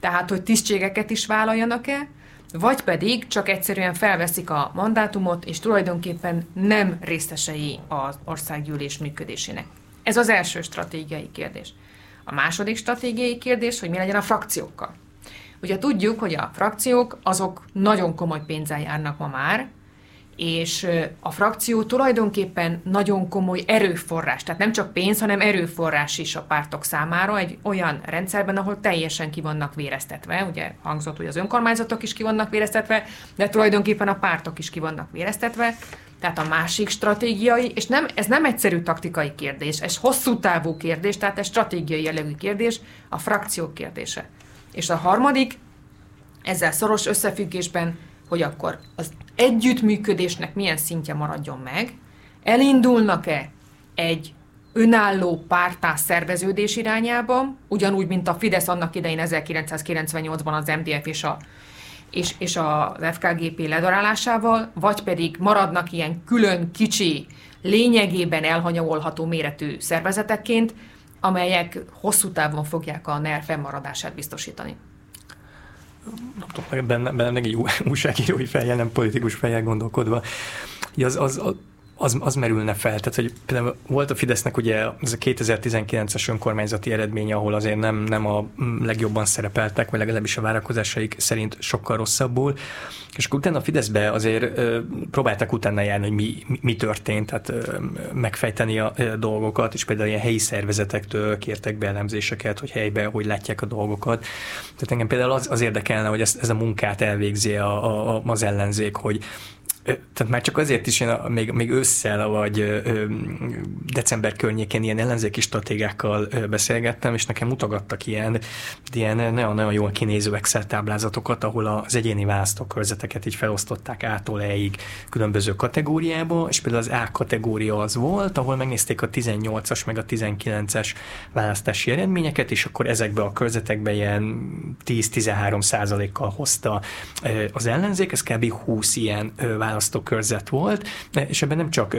tehát hogy tisztségeket is vállaljanak-e, vagy pedig csak egyszerűen felveszik a mandátumot, és tulajdonképpen nem részesei az országgyűlés működésének. Ez az első stratégiai kérdés. A második stratégiai kérdés, hogy mi legyen a frakciókkal. Ugye tudjuk, hogy a frakciók azok nagyon komoly pénzzel járnak ma már, és a frakció tulajdonképpen nagyon komoly erőforrás, tehát nem csak pénz, hanem erőforrás is a pártok számára egy olyan rendszerben, ahol teljesen ki vannak véreztetve, ugye hangzott, hogy az önkormányzatok is ki vannak véreztetve, de tulajdonképpen a pártok is ki vannak véreztetve, tehát a másik stratégiai, és nem, ez nem egyszerű taktikai kérdés, ez hosszú távú kérdés, tehát ez stratégiai jellegű kérdés, a frakciók kérdése. És a harmadik, ezzel szoros összefüggésben, hogy akkor az együttműködésnek milyen szintje maradjon meg, elindulnak-e egy önálló pártás szerveződés irányába, ugyanúgy, mint a Fidesz annak idején 1998-ban az MDF és a és, és az FKGP ledarálásával, vagy pedig maradnak ilyen külön kicsi, lényegében elhanyagolható méretű szervezetekként, amelyek hosszú távon fogják a NER fennmaradását biztosítani. Nem tudom, benne, benne egy újságírói fejjel, nem politikus fejjel gondolkodva. Az, az, az, az, az merülne fel. Tehát, hogy például volt a Fidesznek ugye ez a 2019-es önkormányzati eredménye, ahol azért nem, nem a legjobban szerepeltek, vagy legalábbis a várakozásaik szerint sokkal rosszabbul. És akkor utána a Fideszbe azért ö, próbáltak utána járni, hogy mi, mi, mi történt, tehát ö, megfejteni a ö, dolgokat, és például ilyen helyi szervezetektől kértek be hogy helyben hogy látják a dolgokat. Tehát engem például az, az érdekelne, hogy ez, ez a munkát elvégzi a, a, az ellenzék, hogy tehát már csak azért is én a, még, még ősszel vagy ö, december környékén ilyen ellenzéki stratégákkal ö, beszélgettem, és nekem mutogattak ilyen, ilyen nagyon-nagyon jól kinéző Excel táblázatokat, ahol az egyéni választókörzeteket így felosztották ától eig különböző kategóriába, és például az A kategória az volt, ahol megnézték a 18-as meg a 19-es választási eredményeket, és akkor ezekbe a körzetekbe ilyen 10-13 százalékkal hozta az ellenzék, ez kb. 20 ilyen választási választókörzet volt, és ebben nem csak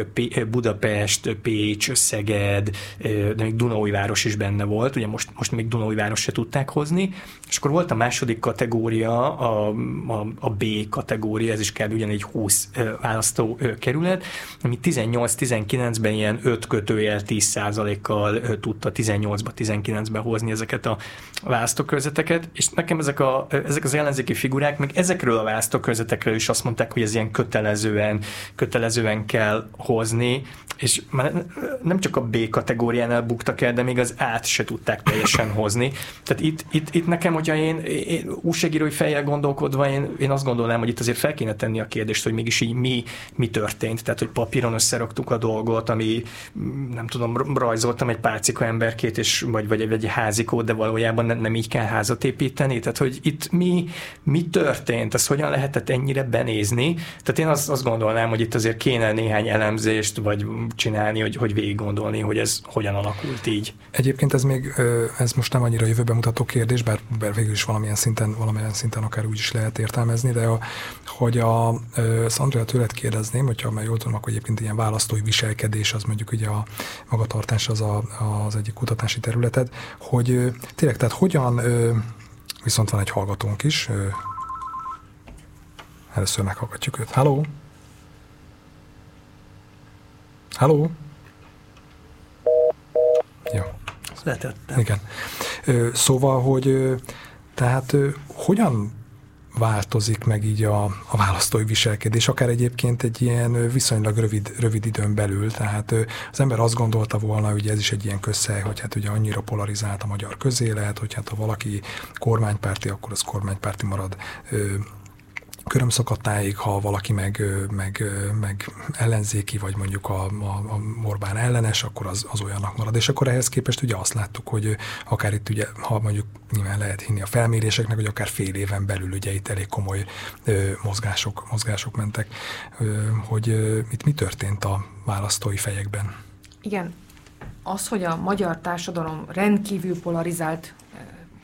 Budapest, Pécs, Szeged, de még Dunaújváros is benne volt, ugye most, most még Dunaújváros se tudták hozni, és akkor volt a második kategória, a, a, a B kategória, ez is kell ugyanígy 20 választókerület, ami 18-19-ben ilyen 5 kötőjel 10% kal tudta 18-ba, 19-be hozni ezeket a választókörzeteket, és nekem ezek, a, ezek az ellenzéki figurák, meg ezekről a választókörzetekről is azt mondták, hogy ez ilyen kötelező kötelezően, kötelezően kell hozni, és már nem csak a B kategóriánál buktak el, de még az át se tudták teljesen hozni. Tehát itt, itt, itt nekem, hogyha én, én újságírói fejjel gondolkodva, én, én azt gondolnám, hogy itt azért fel kéne tenni a kérdést, hogy mégis így mi, mi történt. Tehát, hogy papíron összeraktuk a dolgot, ami nem tudom, rajzoltam egy pálcika emberkét, és, vagy, vagy egy házikót, de valójában nem, nem így kell házat építeni. Tehát, hogy itt mi, mi történt, ez hogyan lehetett ennyire benézni. Tehát én azt, azt gondolnám, hogy itt azért kéne néhány elemzést, vagy csinálni, hogy, hogy végig gondolni, hogy ez hogyan alakult így. Egyébként ez még, ez most nem annyira jövőbe mutató kérdés, bár, bár végül is valamilyen szinten, valamilyen szinten akár úgy is lehet értelmezni, de a, hogy a, az Andrea tőled kérdezném, hogyha már jól tudom, akkor egyébként ilyen választói viselkedés, az mondjuk ugye a magatartás az a, az egyik kutatási területed, hogy tényleg, tehát hogyan, viszont van egy hallgatónk is, Először meghallgatjuk őt. Halló? Halló? Jó. Letettem. Igen. Szóval, hogy tehát hogyan változik meg így a, a választói viselkedés, akár egyébként egy ilyen viszonylag rövid, rövid időn belül. Tehát az ember azt gondolta volna, hogy ez is egy ilyen közhely, hogy hát ugye annyira polarizált a magyar közélet, hogy hát ha valaki kormánypárti, akkor az kormánypárti marad körömszakadtáig, ha valaki meg, meg, meg ellenzéki, vagy mondjuk a, a, a Orbán ellenes, akkor az, az olyannak marad. És akkor ehhez képest ugye azt láttuk, hogy akár itt ugye, ha mondjuk nyilván lehet hinni a felméréseknek, hogy akár fél éven belül ugye itt elég komoly ö, mozgások, mozgások mentek, ö, hogy ö, itt mi történt a választói fejekben? Igen, az, hogy a magyar társadalom rendkívül polarizált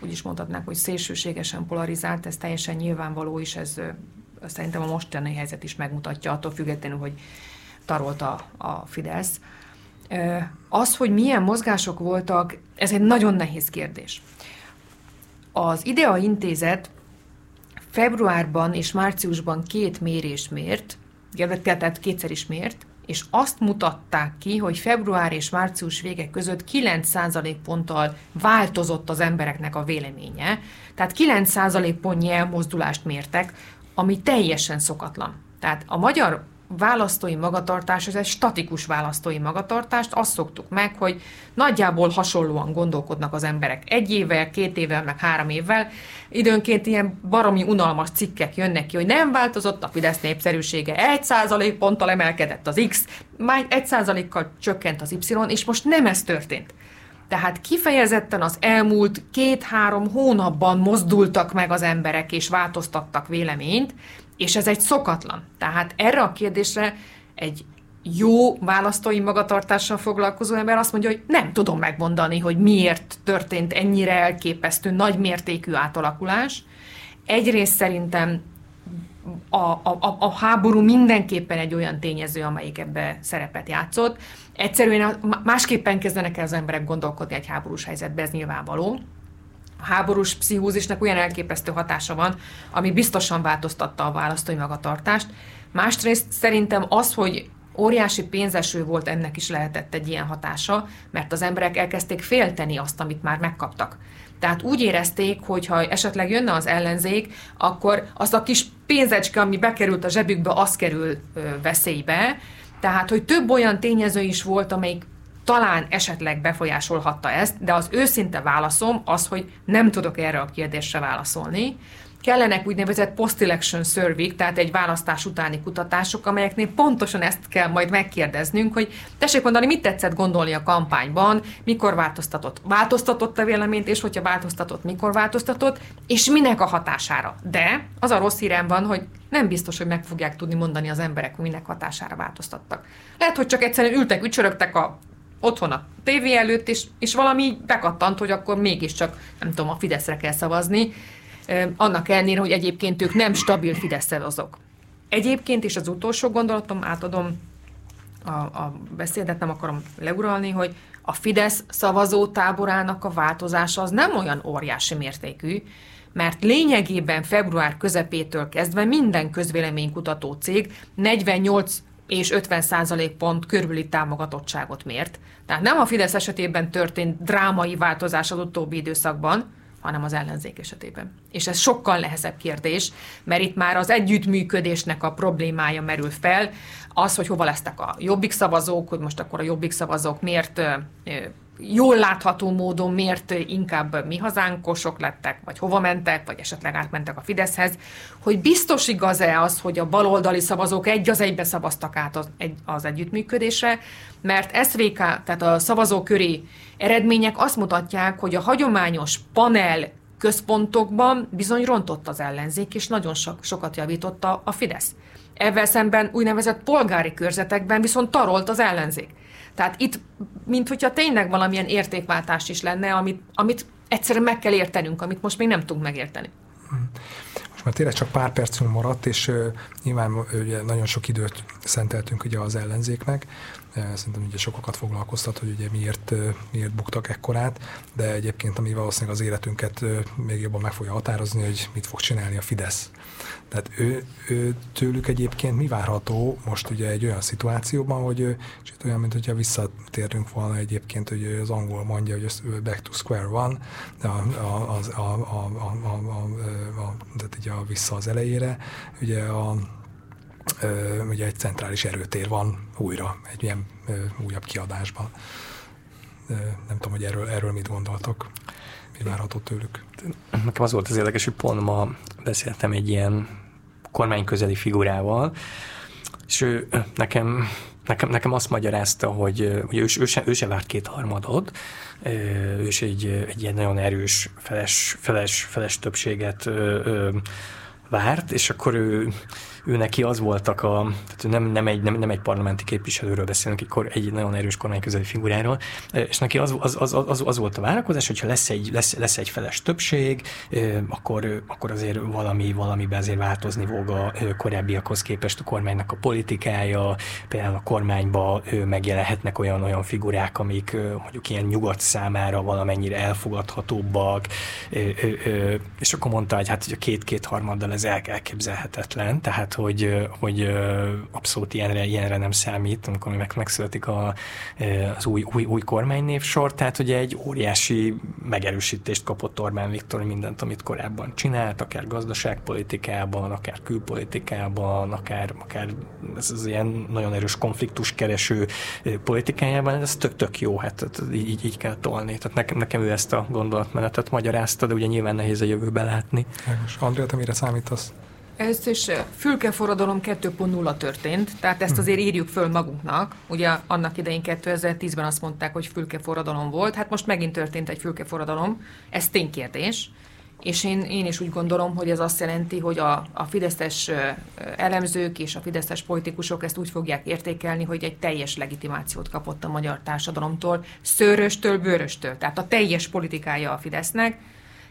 úgy is mondhatnánk, hogy szélsőségesen polarizált, ez teljesen nyilvánvaló is, ez szerintem a mostani helyzet is megmutatja, attól függetlenül, hogy tarolt a, Fidesz. Az, hogy milyen mozgások voltak, ez egy nagyon nehéz kérdés. Az IDEA intézet februárban és márciusban két mérést mért, tehát kétszer is mért, és azt mutatták ki, hogy február és március vége között 9% ponttal változott az embereknek a véleménye. Tehát 9% pontnyi elmozdulást mértek, ami teljesen szokatlan. Tehát a magyar választói magatartás, ez egy statikus választói magatartást, azt szoktuk meg, hogy nagyjából hasonlóan gondolkodnak az emberek egy évvel, két évvel, meg három évvel. Időnként ilyen baromi unalmas cikkek jönnek ki, hogy nem változott a Fidesz népszerűsége, egy százalék ponttal emelkedett az X, már egy százalékkal csökkent az Y, és most nem ez történt. Tehát kifejezetten az elmúlt két-három hónapban mozdultak meg az emberek, és változtattak véleményt, és ez egy szokatlan. Tehát erre a kérdésre egy jó választói magatartással foglalkozó ember azt mondja, hogy nem tudom megmondani, hogy miért történt ennyire elképesztő, nagy mértékű átalakulás. Egyrészt szerintem a, a, a háború mindenképpen egy olyan tényező, amelyik ebbe szerepet játszott. Egyszerűen másképpen kezdenek el az emberek gondolkodni egy háborús helyzetben, ez nyilvánvaló háborús pszichózisnak olyan elképesztő hatása van, ami biztosan változtatta a választói magatartást. Másrészt szerintem az, hogy óriási pénzeső volt, ennek is lehetett egy ilyen hatása, mert az emberek elkezdték félteni azt, amit már megkaptak. Tehát úgy érezték, hogy ha esetleg jönne az ellenzék, akkor az a kis pénzecske, ami bekerült a zsebükbe, az kerül veszélybe. Tehát, hogy több olyan tényező is volt, amelyik talán esetleg befolyásolhatta ezt, de az őszinte válaszom az, hogy nem tudok erre a kérdésre válaszolni kellenek úgynevezett post-election survey tehát egy választás utáni kutatások, amelyeknél pontosan ezt kell majd megkérdeznünk, hogy tessék mondani, mit tetszett gondolni a kampányban, mikor változtatott, változtatott a véleményt, és hogyha változtatott, mikor változtatott, és minek a hatására. De az a rossz hírem van, hogy nem biztos, hogy meg fogják tudni mondani az emberek, hogy minek hatására változtattak. Lehet, hogy csak egyszerűen ültek, ücsörögtek a otthon a tévé előtt, és, és valami bekattant, hogy akkor mégiscsak, nem tudom, a Fideszre kell szavazni, annak ellenére, hogy egyébként ők nem stabil Fidesz azok. Egyébként, és az utolsó gondolatom, átadom a, a beszédet, nem akarom leuralni, hogy a Fidesz szavazótáborának a változása az nem olyan óriási mértékű, mert lényegében február közepétől kezdve minden közvéleménykutató cég 48 és 50 százalék pont körüli támogatottságot mért. Tehát nem a Fidesz esetében történt drámai változás az utóbbi időszakban, hanem az ellenzék esetében. És ez sokkal nehezebb kérdés, mert itt már az együttműködésnek a problémája merül fel, az, hogy hova lesznek a jobbik szavazók, hogy most akkor a jobbik szavazók miért jól látható módon miért inkább mi hazánkosok lettek, vagy hova mentek, vagy esetleg átmentek a Fideszhez, hogy biztos igaz-e az, hogy a baloldali szavazók egy az egybe szavaztak át az, egy, az együttműködésre, mert SVK, tehát a szavazóköri eredmények azt mutatják, hogy a hagyományos panel központokban bizony rontott az ellenzék, és nagyon sok, sokat javította a Fidesz. Ezzel szemben úgynevezett polgári körzetekben viszont tarolt az ellenzék. Tehát itt, mint hogyha tényleg valamilyen értékváltás is lenne, amit, amit egyszerűen meg kell értenünk, amit most még nem tudunk megérteni. Most már tényleg csak pár percünk maradt, és uh, nyilván ugye, nagyon sok időt szenteltünk ugye az ellenzéknek, Szerintem ugye sokakat foglalkoztat, hogy ugye miért, miért buktak ekkorát, de egyébként ami valószínűleg az életünket még jobban meg fogja határozni, hogy mit fog csinálni a Fidesz. Tehát ő, ő tőlük egyébként mi várható most ugye egy olyan szituációban, hogy és itt olyan, mint hogyha visszatérünk volna egyébként, hogy az angol mondja, hogy back to square one, a, a, a, a, a, a, a, a, a, tehát ugye a vissza az elejére, ugye a ugye egy centrális erőtér van újra, egy ilyen újabb kiadásban. Nem tudom, hogy erről, erről mit gondoltok, mi várható tőlük. Nekem az volt az érdekes, hogy pont ma beszéltem egy ilyen kormányközeli figurával, és ő nekem, nekem, nekem azt magyarázta, hogy, hogy ő, ő, se, ő se várt kétharmadot, ő is egy, egy ilyen nagyon erős feles, feles, feles többséget várt, és akkor ő ő neki az voltak a, tehát nem, nem, egy, nem, nem egy parlamenti képviselőről beszélünk, egy, egy nagyon erős kormányközeli figuráról, és neki az, az, az, az, az volt a várakozás, hogyha lesz egy, lesz, lesz egy feles többség, akkor, akkor azért valami, valamiben azért változni fog a korábbiakhoz képest a kormánynak a politikája, például a kormányba megjelenhetnek olyan olyan figurák, amik mondjuk ilyen nyugat számára valamennyire elfogadhatóbbak, és akkor mondta, hogy hát hogy a két-két harmaddal ez elképzelhetetlen, tehát hogy, hogy abszolút ilyenre, ilyenre nem számít, amikor meg, megszületik a, az új, új, új kormánynévsor, tehát ugye egy óriási megerősítést kapott Orbán Viktor mindent, amit korábban csinált, akár gazdaságpolitikában, akár külpolitikában, akár, akár ez az ilyen nagyon erős konfliktus kereső politikájában, ez tök, tök jó, hát így, így kell tolni. Tehát nekem, nekem ő ezt a gondolatmenetet magyarázta, de ugye nyilván nehéz a jövőbe látni. Andrea, te mire számítasz? Először is fülkeforradalom 2.0 történt, tehát ezt azért írjuk föl magunknak. Ugye annak idején 2010-ben azt mondták, hogy fülkeforradalom volt, hát most megint történt egy fülkeforradalom, ez ténykérdés. És én, én is úgy gondolom, hogy ez azt jelenti, hogy a, a fideszes elemzők és a fideszes politikusok ezt úgy fogják értékelni, hogy egy teljes legitimációt kapott a magyar társadalomtól, szőröstől, bőröstől. Tehát a teljes politikája a Fidesznek,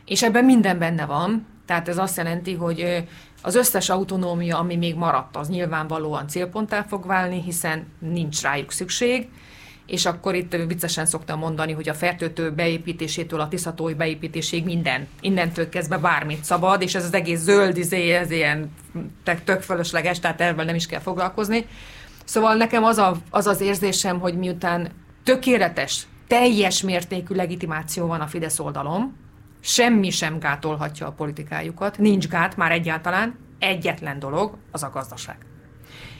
és ebben minden benne van. Tehát ez azt jelenti, hogy az összes autonómia, ami még maradt, az nyilvánvalóan célponttá fog válni, hiszen nincs rájuk szükség, és akkor itt viccesen szoktam mondani, hogy a fertőtő beépítésétől a tiszatói beépítésig minden, innentől kezdve bármit szabad, és ez az egész zöld izé, ez ilyen tök fölösleges, tehát erről nem is kell foglalkozni. Szóval nekem az, a, az az érzésem, hogy miután tökéletes, teljes mértékű legitimáció van a Fidesz oldalon, semmi sem gátolhatja a politikájukat, nincs gát már egyáltalán, egyetlen dolog, az a gazdaság.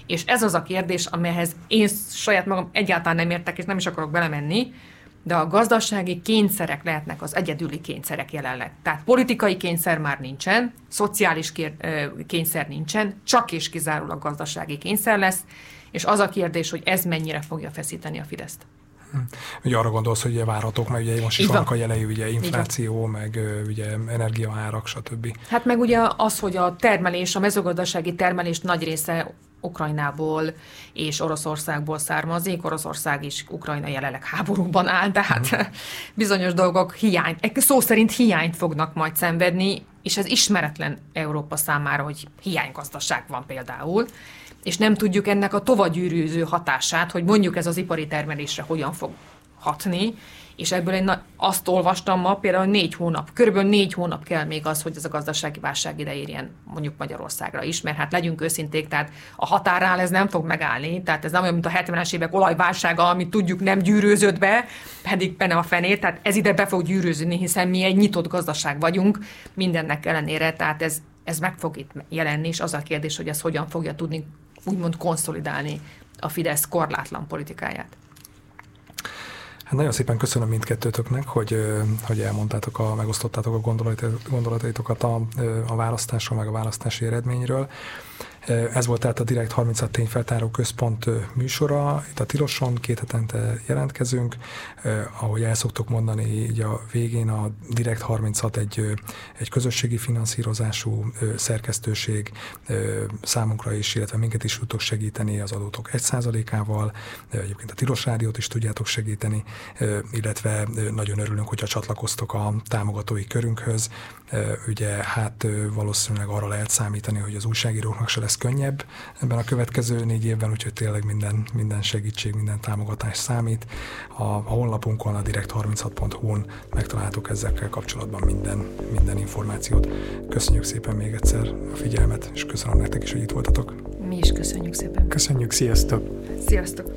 És ez az a kérdés, amelyhez én saját magam egyáltalán nem értek, és nem is akarok belemenni, de a gazdasági kényszerek lehetnek az egyedüli kényszerek jelenleg. Tehát politikai kényszer már nincsen, szociális kényszer nincsen, csak és kizárólag gazdasági kényszer lesz, és az a kérdés, hogy ez mennyire fogja feszíteni a Fideszt. Ugye arra gondolsz, hogy ugye várhatók, mert ugye most is vannak a jelei, ugye infláció, meg ugye energiaárak, stb. Hát meg ugye az, hogy a termelés, a mezőgazdasági termelés nagy része Ukrajnából és Oroszországból származik. Oroszország is Ukrajna jelenleg háborúban áll, tehát mm. <laughs> bizonyos dolgok hiány, szó szerint hiányt fognak majd szenvedni, és ez ismeretlen Európa számára, hogy hiánygazdaság van például, és nem tudjuk ennek a tovagyűrűző hatását, hogy mondjuk ez az ipari termelésre hogyan fog hatni, és ebből én azt olvastam ma, például négy hónap, körülbelül négy hónap kell még az, hogy ez a gazdasági válság ide érjen mondjuk Magyarországra is, mert hát legyünk őszinték, tehát a határál ez nem fog megállni, tehát ez nem olyan, mint a 70-es évek olajválsága, amit tudjuk nem gyűrőzött be, pedig benne a fenét, tehát ez ide be fog gyűrűzni, hiszen mi egy nyitott gazdaság vagyunk mindennek ellenére, tehát ez, ez meg fog itt jelenni, és az a kérdés, hogy ez hogyan fogja tudni úgymond konszolidálni a Fidesz korlátlan politikáját. Hát nagyon szépen köszönöm mindkettőtöknek, hogy, hogy elmondtátok, a, megosztottátok a gondolataitokat a, a választásról, meg a választási eredményről. Ez volt tehát a Direkt 36 tényfeltáró központ műsora. Itt a Tiloson két hetente jelentkezünk. Ahogy el szoktuk mondani, így a végén a Direkt 36 egy, egy közösségi finanszírozású szerkesztőség számunkra is, illetve minket is tudtok segíteni az adótok 1%-ával. Egyébként a Tilos Rádiót is tudjátok segíteni, illetve nagyon örülünk, hogyha csatlakoztok a támogatói körünkhöz. Ugye hát valószínűleg arra lehet számítani, hogy az újságíróknak se lesz lesz könnyebb ebben a következő négy évben, úgyhogy tényleg minden, minden segítség, minden támogatás számít. A, a honlapunkon, a direkt36.hu-n megtaláltuk ezekkel kapcsolatban minden, minden információt. Köszönjük szépen még egyszer a figyelmet, és köszönöm nektek is, hogy itt voltatok. Mi is köszönjük szépen. Köszönjük, sziasztok! Sziasztok!